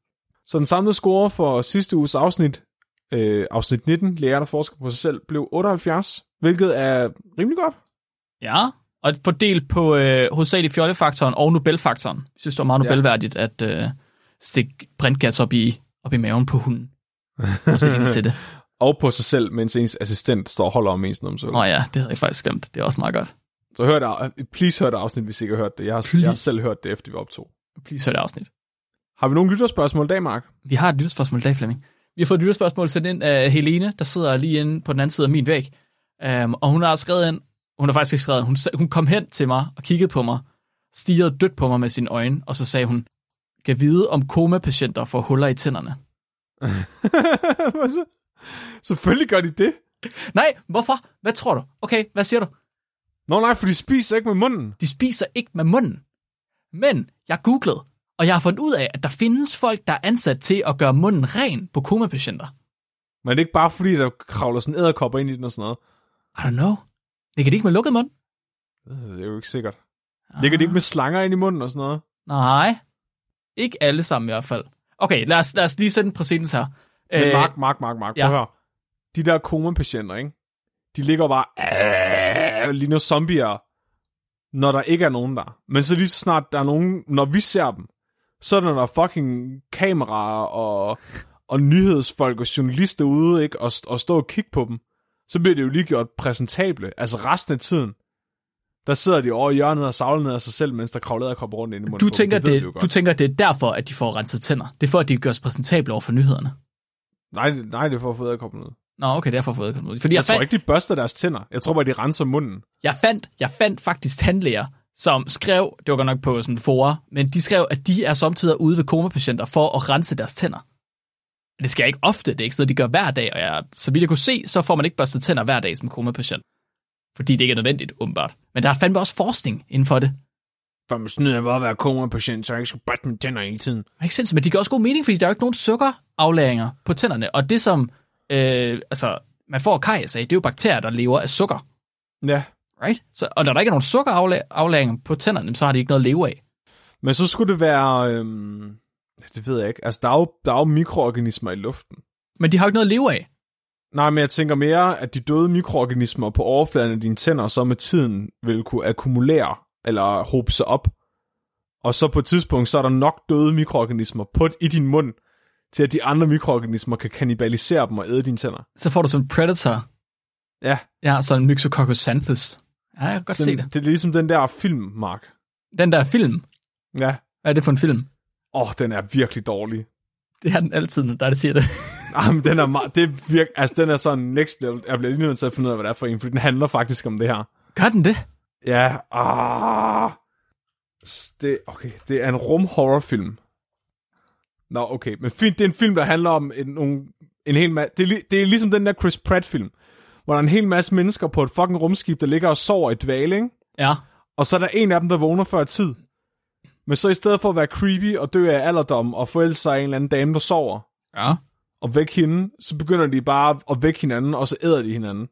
Så den samlede score for sidste uges afsnit, øh, afsnit 19, Lærer der forsker på sig selv, blev 78, hvilket er rimelig godt. Ja, og fordelt på øh, hovedsageligt fjollefaktoren og Nobelfaktoren. Jeg synes, det var meget Ja. Nobelværdigt at øh, stikke brintgas op i, op i maven på hunden. Og se ind til det. Og på sig selv, mens ens assistent står og holder om ens numse. Nå ja, det havde jeg faktisk glemt. Det er også meget godt. Så hør det, please hør det afsnit, hvis I ikke har hørt det. Jeg har, Please. jeg har selv hørt det, efter vi optog. Please hør det afsnit. Har vi nogle lytterspørgsmål i dag, Mark? Vi har et lytterspørgsmål i dag, Flemming. Vi har fået et lytterspørgsmål sendt ind af Helene, der sidder lige inde på den anden side af min væg. Um, og hun har skrevet ind, hun har faktisk ikke skrevet, hun, hun kom hen til mig og kiggede på mig, stirrede dødt på mig med sine øjne, og så sagde hun, kan vide om komapatienter får huller i tænderne. Hvad så? Selvfølgelig gør de det. Nej, hvorfor? Hvad tror du? Okay, hvad siger du? Nå nej, for de spiser ikke med munden. De spiser ikke med munden. Men jeg googlede, og jeg har fundet ud af, at der findes folk, der er ansat til at gøre munden ren på komapatienter. Men det er ikke bare fordi, der kravler sådan æderkopper ind i den og sådan noget. I don't know. Ligger de ikke med lukket mund? Det er jo ikke sikkert. Ligger de ikke med slanger ind i munden og sådan noget? Nej. Ikke alle sammen i hvert fald. Okay, lad os, lad os lige sætte en præcedens her. Men Mark, Mark, Mark, Mark, ja. prøv at høre. De der komapatienter, ikke? De ligger bare øh, ligner zombier, når der ikke er nogen der. Men så lige så snart der er nogen, når vi ser dem, så er der, der fucking kameraer og, og nyhedsfolk og journalister ude, ikke? Og, og stå og kigge på dem. Så bliver det jo lige gjort præsentable. Altså resten af tiden, der sidder de over i hjørnet og savler ned af sig selv, mens der kravler og rundt ind i munden du, tænker, det, det, godt. du tænker, det er derfor, at de får renset tænder. Det er for, at de gøres præsentable over for nyhederne. Nej, det- nej, det er for at få æderkoppen ud. Nå, okay, derfor får jeg ud. Fordi jeg, Jeg tror fandt, ikke, de børster deres tænder. Jeg tror bare, de renser munden. jeg, fandt, jeg fandt faktisk tandlæger, som skrev, det var godt nok på sådan fora, men de skrev, at de er samtidig ude ved komapatienter for at rense deres tænder. Det skal ikke ofte, det er ikke sådan, de gør hver dag, og jeg, så vidt jeg kunne se, så får man ikke børstet tænder hver dag som komapatient. Fordi det ikke er nødvendigt, åbenbart. Men der er fandme også forskning inden for det. For man snyder bare at være koma-patient, så jeg ikke skal børste mine tænder hele tiden. Det er ikke sindssygt, men det gør også god mening, fordi der er jo ikke nogen sukkeraflæringer på tænderne. Og det som øh, altså, man får karies af, det er jo bakterier, der lever af sukker. Ja, Right? Så, og når der ikke er nogen sukkeraflæringer på tænderne, så har de ikke noget at leve af. men så skulle det være... Ja, det ved jeg ikke. Altså, der er, jo, der er jo mikroorganismer i luften. Men de har jo ikke noget at leve af. Nej, men jeg tænker mere, at de døde mikroorganismer på overfladen af dine tænder, så med tiden vil kunne akkumulere, eller hobe sig op. Og så på et tidspunkt, så er der nok døde mikroorganismer på, i din mund, til at de andre mikroorganismer kan kannibalisere dem og æde dine tænder. Så får du sådan en predator. Ja, Ja, sådan en Myxococcus xanthus. Ja, jeg kan godt se den, det. det er ligesom den der film, Mark. Den der film. Ja. Hvad er det for en film? Åh, oh, den er virkelig dårlig. Det er den altid, når der er, der siger det. Jamen, den er meget, det er virk, altså, den er sådan next level. Jeg bliver lige nødt til at finde ud af, hvad det er for en, for den handler faktisk om det her. Gør den det? Ja, ah. Det, okay, det er en rumhorrorfilm. Nå, okay, men fint, det er en film, der handler om en, nogle, en hel masse... Det, er det er ligesom den der Chris Pratt-film, hvor der er en hel masse mennesker på et fucking rumskib, der ligger og sover i dvale, ikke? Ja. Og så er der en af dem, der vågner før tid. Men så i stedet for at være creepy og dø af alderdom og forælde sig af en eller anden dame, der sover, Ja. Og væk hende, så begynder de bare at vække hinanden, og så æder de hinanden.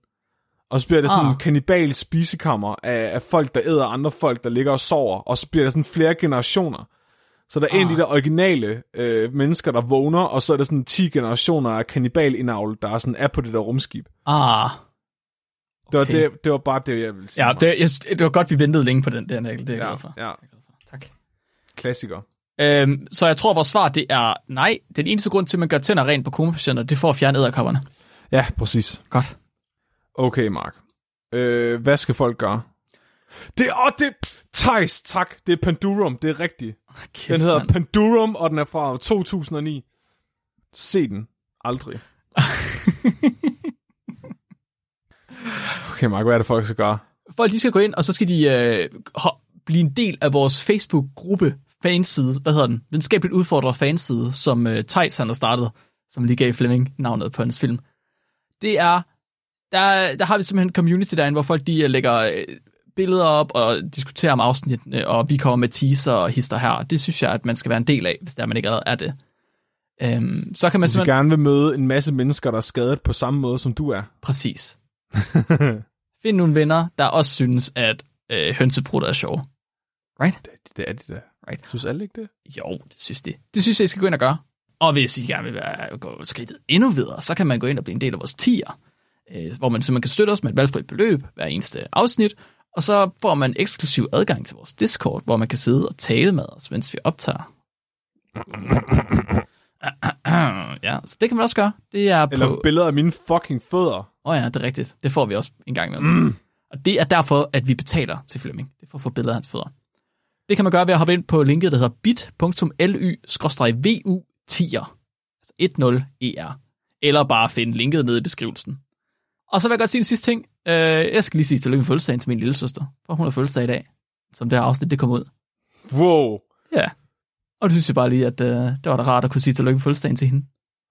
Og så bliver det sådan Ah. en kannibal spisekammer af, af folk, der æder andre folk, der ligger og sover, og så bliver der sådan flere generationer. Så der er en af de der originale øh, mennesker, der vågner, og så er der sådan 10 generationer af kannibal der er, sådan, er på det der rumskib. Ah. Det var, Okay. det, det var bare det, jeg ville sige. Ja, det, jeg, det var godt, vi ventede længe på den der, Mikkel. Det er jeg ja, glad for. ja. Tak. Klassiker. Øhm, så jeg tror, vores svar det er nej. Den eneste grund til, at man gør tænder rent på komapatienter, det er for at fjerne æderkopperne. Ja, præcis. Godt. Okay, Mark. Øh, hvad skal folk gøre? Det er, åh, det Thijs, tak. Det er Pandurum, det er rigtigt. Kæft, Den hedder mand. Pandurum, og den er fra 2009. Se den. Aldrig. Okay, Mark, hvad er det, folk skal gøre? Folk de skal gå ind, og så skal de øh, blive en del af vores Facebook-gruppe fanside. Hvad hedder den? Videnskabeligt udfordret fanside, som øh, Thijs han har startet, som lige gav Fleming navnet på hans film. Det er, der, der har vi simpelthen en community derinde, hvor folk de øh, lægger øh, billeder op og diskuterer om afsnittene, og vi kommer med teaser og hister her. Det synes jeg, at man skal være en del af, hvis der man ikke allerede er det. Øhm, så kan man Hvis simpelthen... gerne vil møde en masse mennesker, der er skadet på samme måde, som du er. Præcis. Find nogle venner, der også synes, at øh, hønseprutter er sjov. Right? Det, det er det da. Right. Synes alle ikke det? Jo, det synes de. Det synes jeg, I skal gå ind og gøre. Og hvis I gerne vil være, gå skridtet endnu videre, så kan man gå ind og blive en del af vores tier, øh, hvor man simpelthen kan støtte os med et valgfrit beløb hver eneste afsnit, og så får man eksklusiv adgang til vores Discord, hvor man kan sidde og tale med os, mens vi optager. ja, så det kan man også gøre. Det er på... Eller billeder af mine fucking fødder. Åh oh ja, det er rigtigt. Det får vi også en gang med. Mm. Og det er derfor, at vi betaler til Flemming. Det er for at få billeder af hans fødder. Det kan man gøre ved at hoppe ind på linket, der hedder bit.ly-vu10. Altså 10er. Eller bare finde linket nede i beskrivelsen. Og så vil jeg godt sige en sidste ting. Øh, jeg skal lige sige tillykke med fødselsdagen til min lille søster. For hun har fødselsdag i dag. Som det her afsnit, det kom ud. Wow. Ja. Og det synes jeg bare lige, at øh, det var da rart at kunne sige tillykke med fødselsdagen til hende.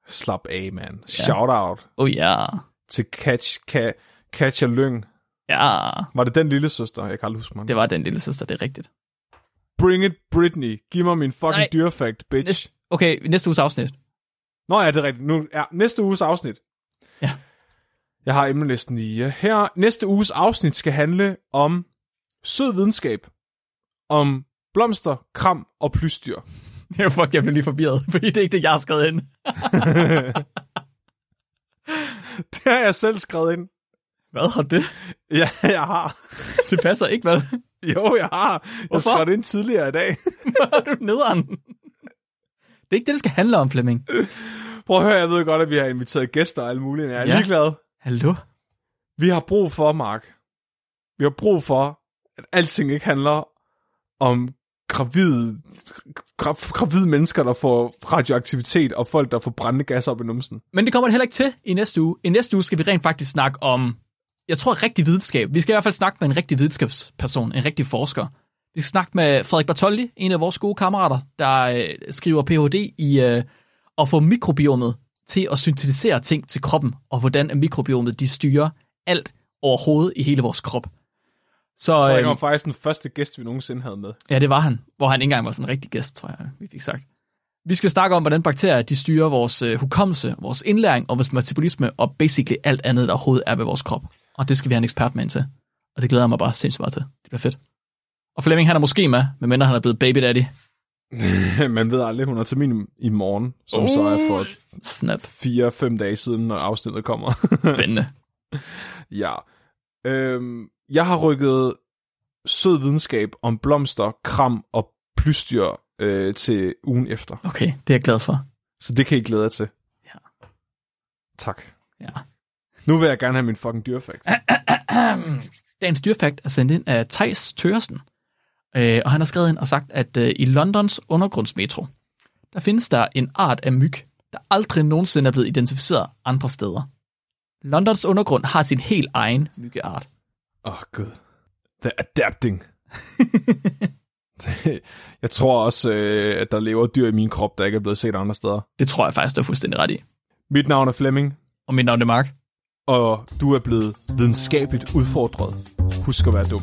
Slap af, man. Shout out Oh ja. til Catch, Ka, Katja Lyng. Ja. Var det den lille søster? Jeg kan aldrig huske mig. Det var den lille søster, det er rigtigt. Bring it, Britney. Giv mig min fucking Nej. dyrefakt, bitch. Næste, okay, næste uges afsnit. Nå ja, det er rigtigt. Nu, ja, næste uges afsnit. Ja. Jeg har emnelisten lige her. Næste uges afsnit skal handle om sød videnskab. Om blomster, kram og plysdyr. Ja, fuck, jeg blev lige forvirret, fordi det er ikke det, jeg har skrevet ind. Det har jeg selv skrevet ind. Hvad har det? Ja, jeg har. Det passer ikke, hvad? Jo, jeg har. Jeg Hvorfor? skrev det ind tidligere i dag. Du nederen? Det er ikke det, det skal handle om, Flemming. Prøv at høre, jeg ved godt, at vi har inviteret gæster og alle mulige. Jeg er Ja. ja. ligeglad. Hallo? Vi har brug for, Mark. Vi har brug for, at alting ikke handler om gravide, gra, gravide mennesker, der får radioaktivitet, og folk, der får brændende gas op i numsen. Men det kommer det heller ikke til i næste uge. I næste uge skal vi rent faktisk snakke om, jeg tror, rigtig videnskab. Vi skal i hvert fald snakke med en rigtig videnskabsperson, en rigtig forsker. Vi skal snakke med Frederik Bartoldi, en af vores gode kammerater, der øh, skriver Ph.D. i øh, at få mikrobiomet til at syntetisere ting til kroppen, og hvordan mikrobiomet de styrer alt overhovedet i hele vores krop. Så Frederik øh, var faktisk den første gæst, vi nogensinde havde med. Ja, det var han. Hvor han ikke engang var sådan en rigtig gæst, tror jeg, vi fik sagt. Vi skal snakke om, hvordan bakterier de styrer vores øh, hukommelse, vores indlæring og vores metabolisme, og basically alt andet, der overhovedet er ved vores krop. Og det skal vi have en ekspert med ind til. Og det glæder jeg mig bare sindssygt meget til. Det bliver fedt. Og Flemming, han er måske med, medmindre han er blevet baby daddy. Man ved aldrig, hun har termin i morgen, som uh. så er for Snap. 4-5 dage siden, når afsnittet kommer. Spændende. ja. Øhm, jeg har rykket sød videnskab om blomster, kram og plysdyr øh, til ugen efter. Okay, det er jeg glad for. Så det kan I glæde jer til. Ja. Tak. Ja. Nu vil jeg gerne have min fucking dyrefakt. Dagens dyrfakt er sendt ind af Tejs Tørsen. Øh, og han har skrevet ind og sagt, at øh, i Londons undergrundsmetro, der findes der en art af myg, der aldrig nogensinde er blevet identificeret andre steder. Londons undergrund har sin helt egen myggeart. Åh, oh, gud. The adapting. jeg tror også, øh, at der lever dyr i min krop, der ikke er blevet set andre steder. Det tror jeg faktisk, du er fuldstændig ret i. Mit navn er Flemming, Og mit navn er Mark og du er blevet videnskabeligt udfordret, husk at være dum.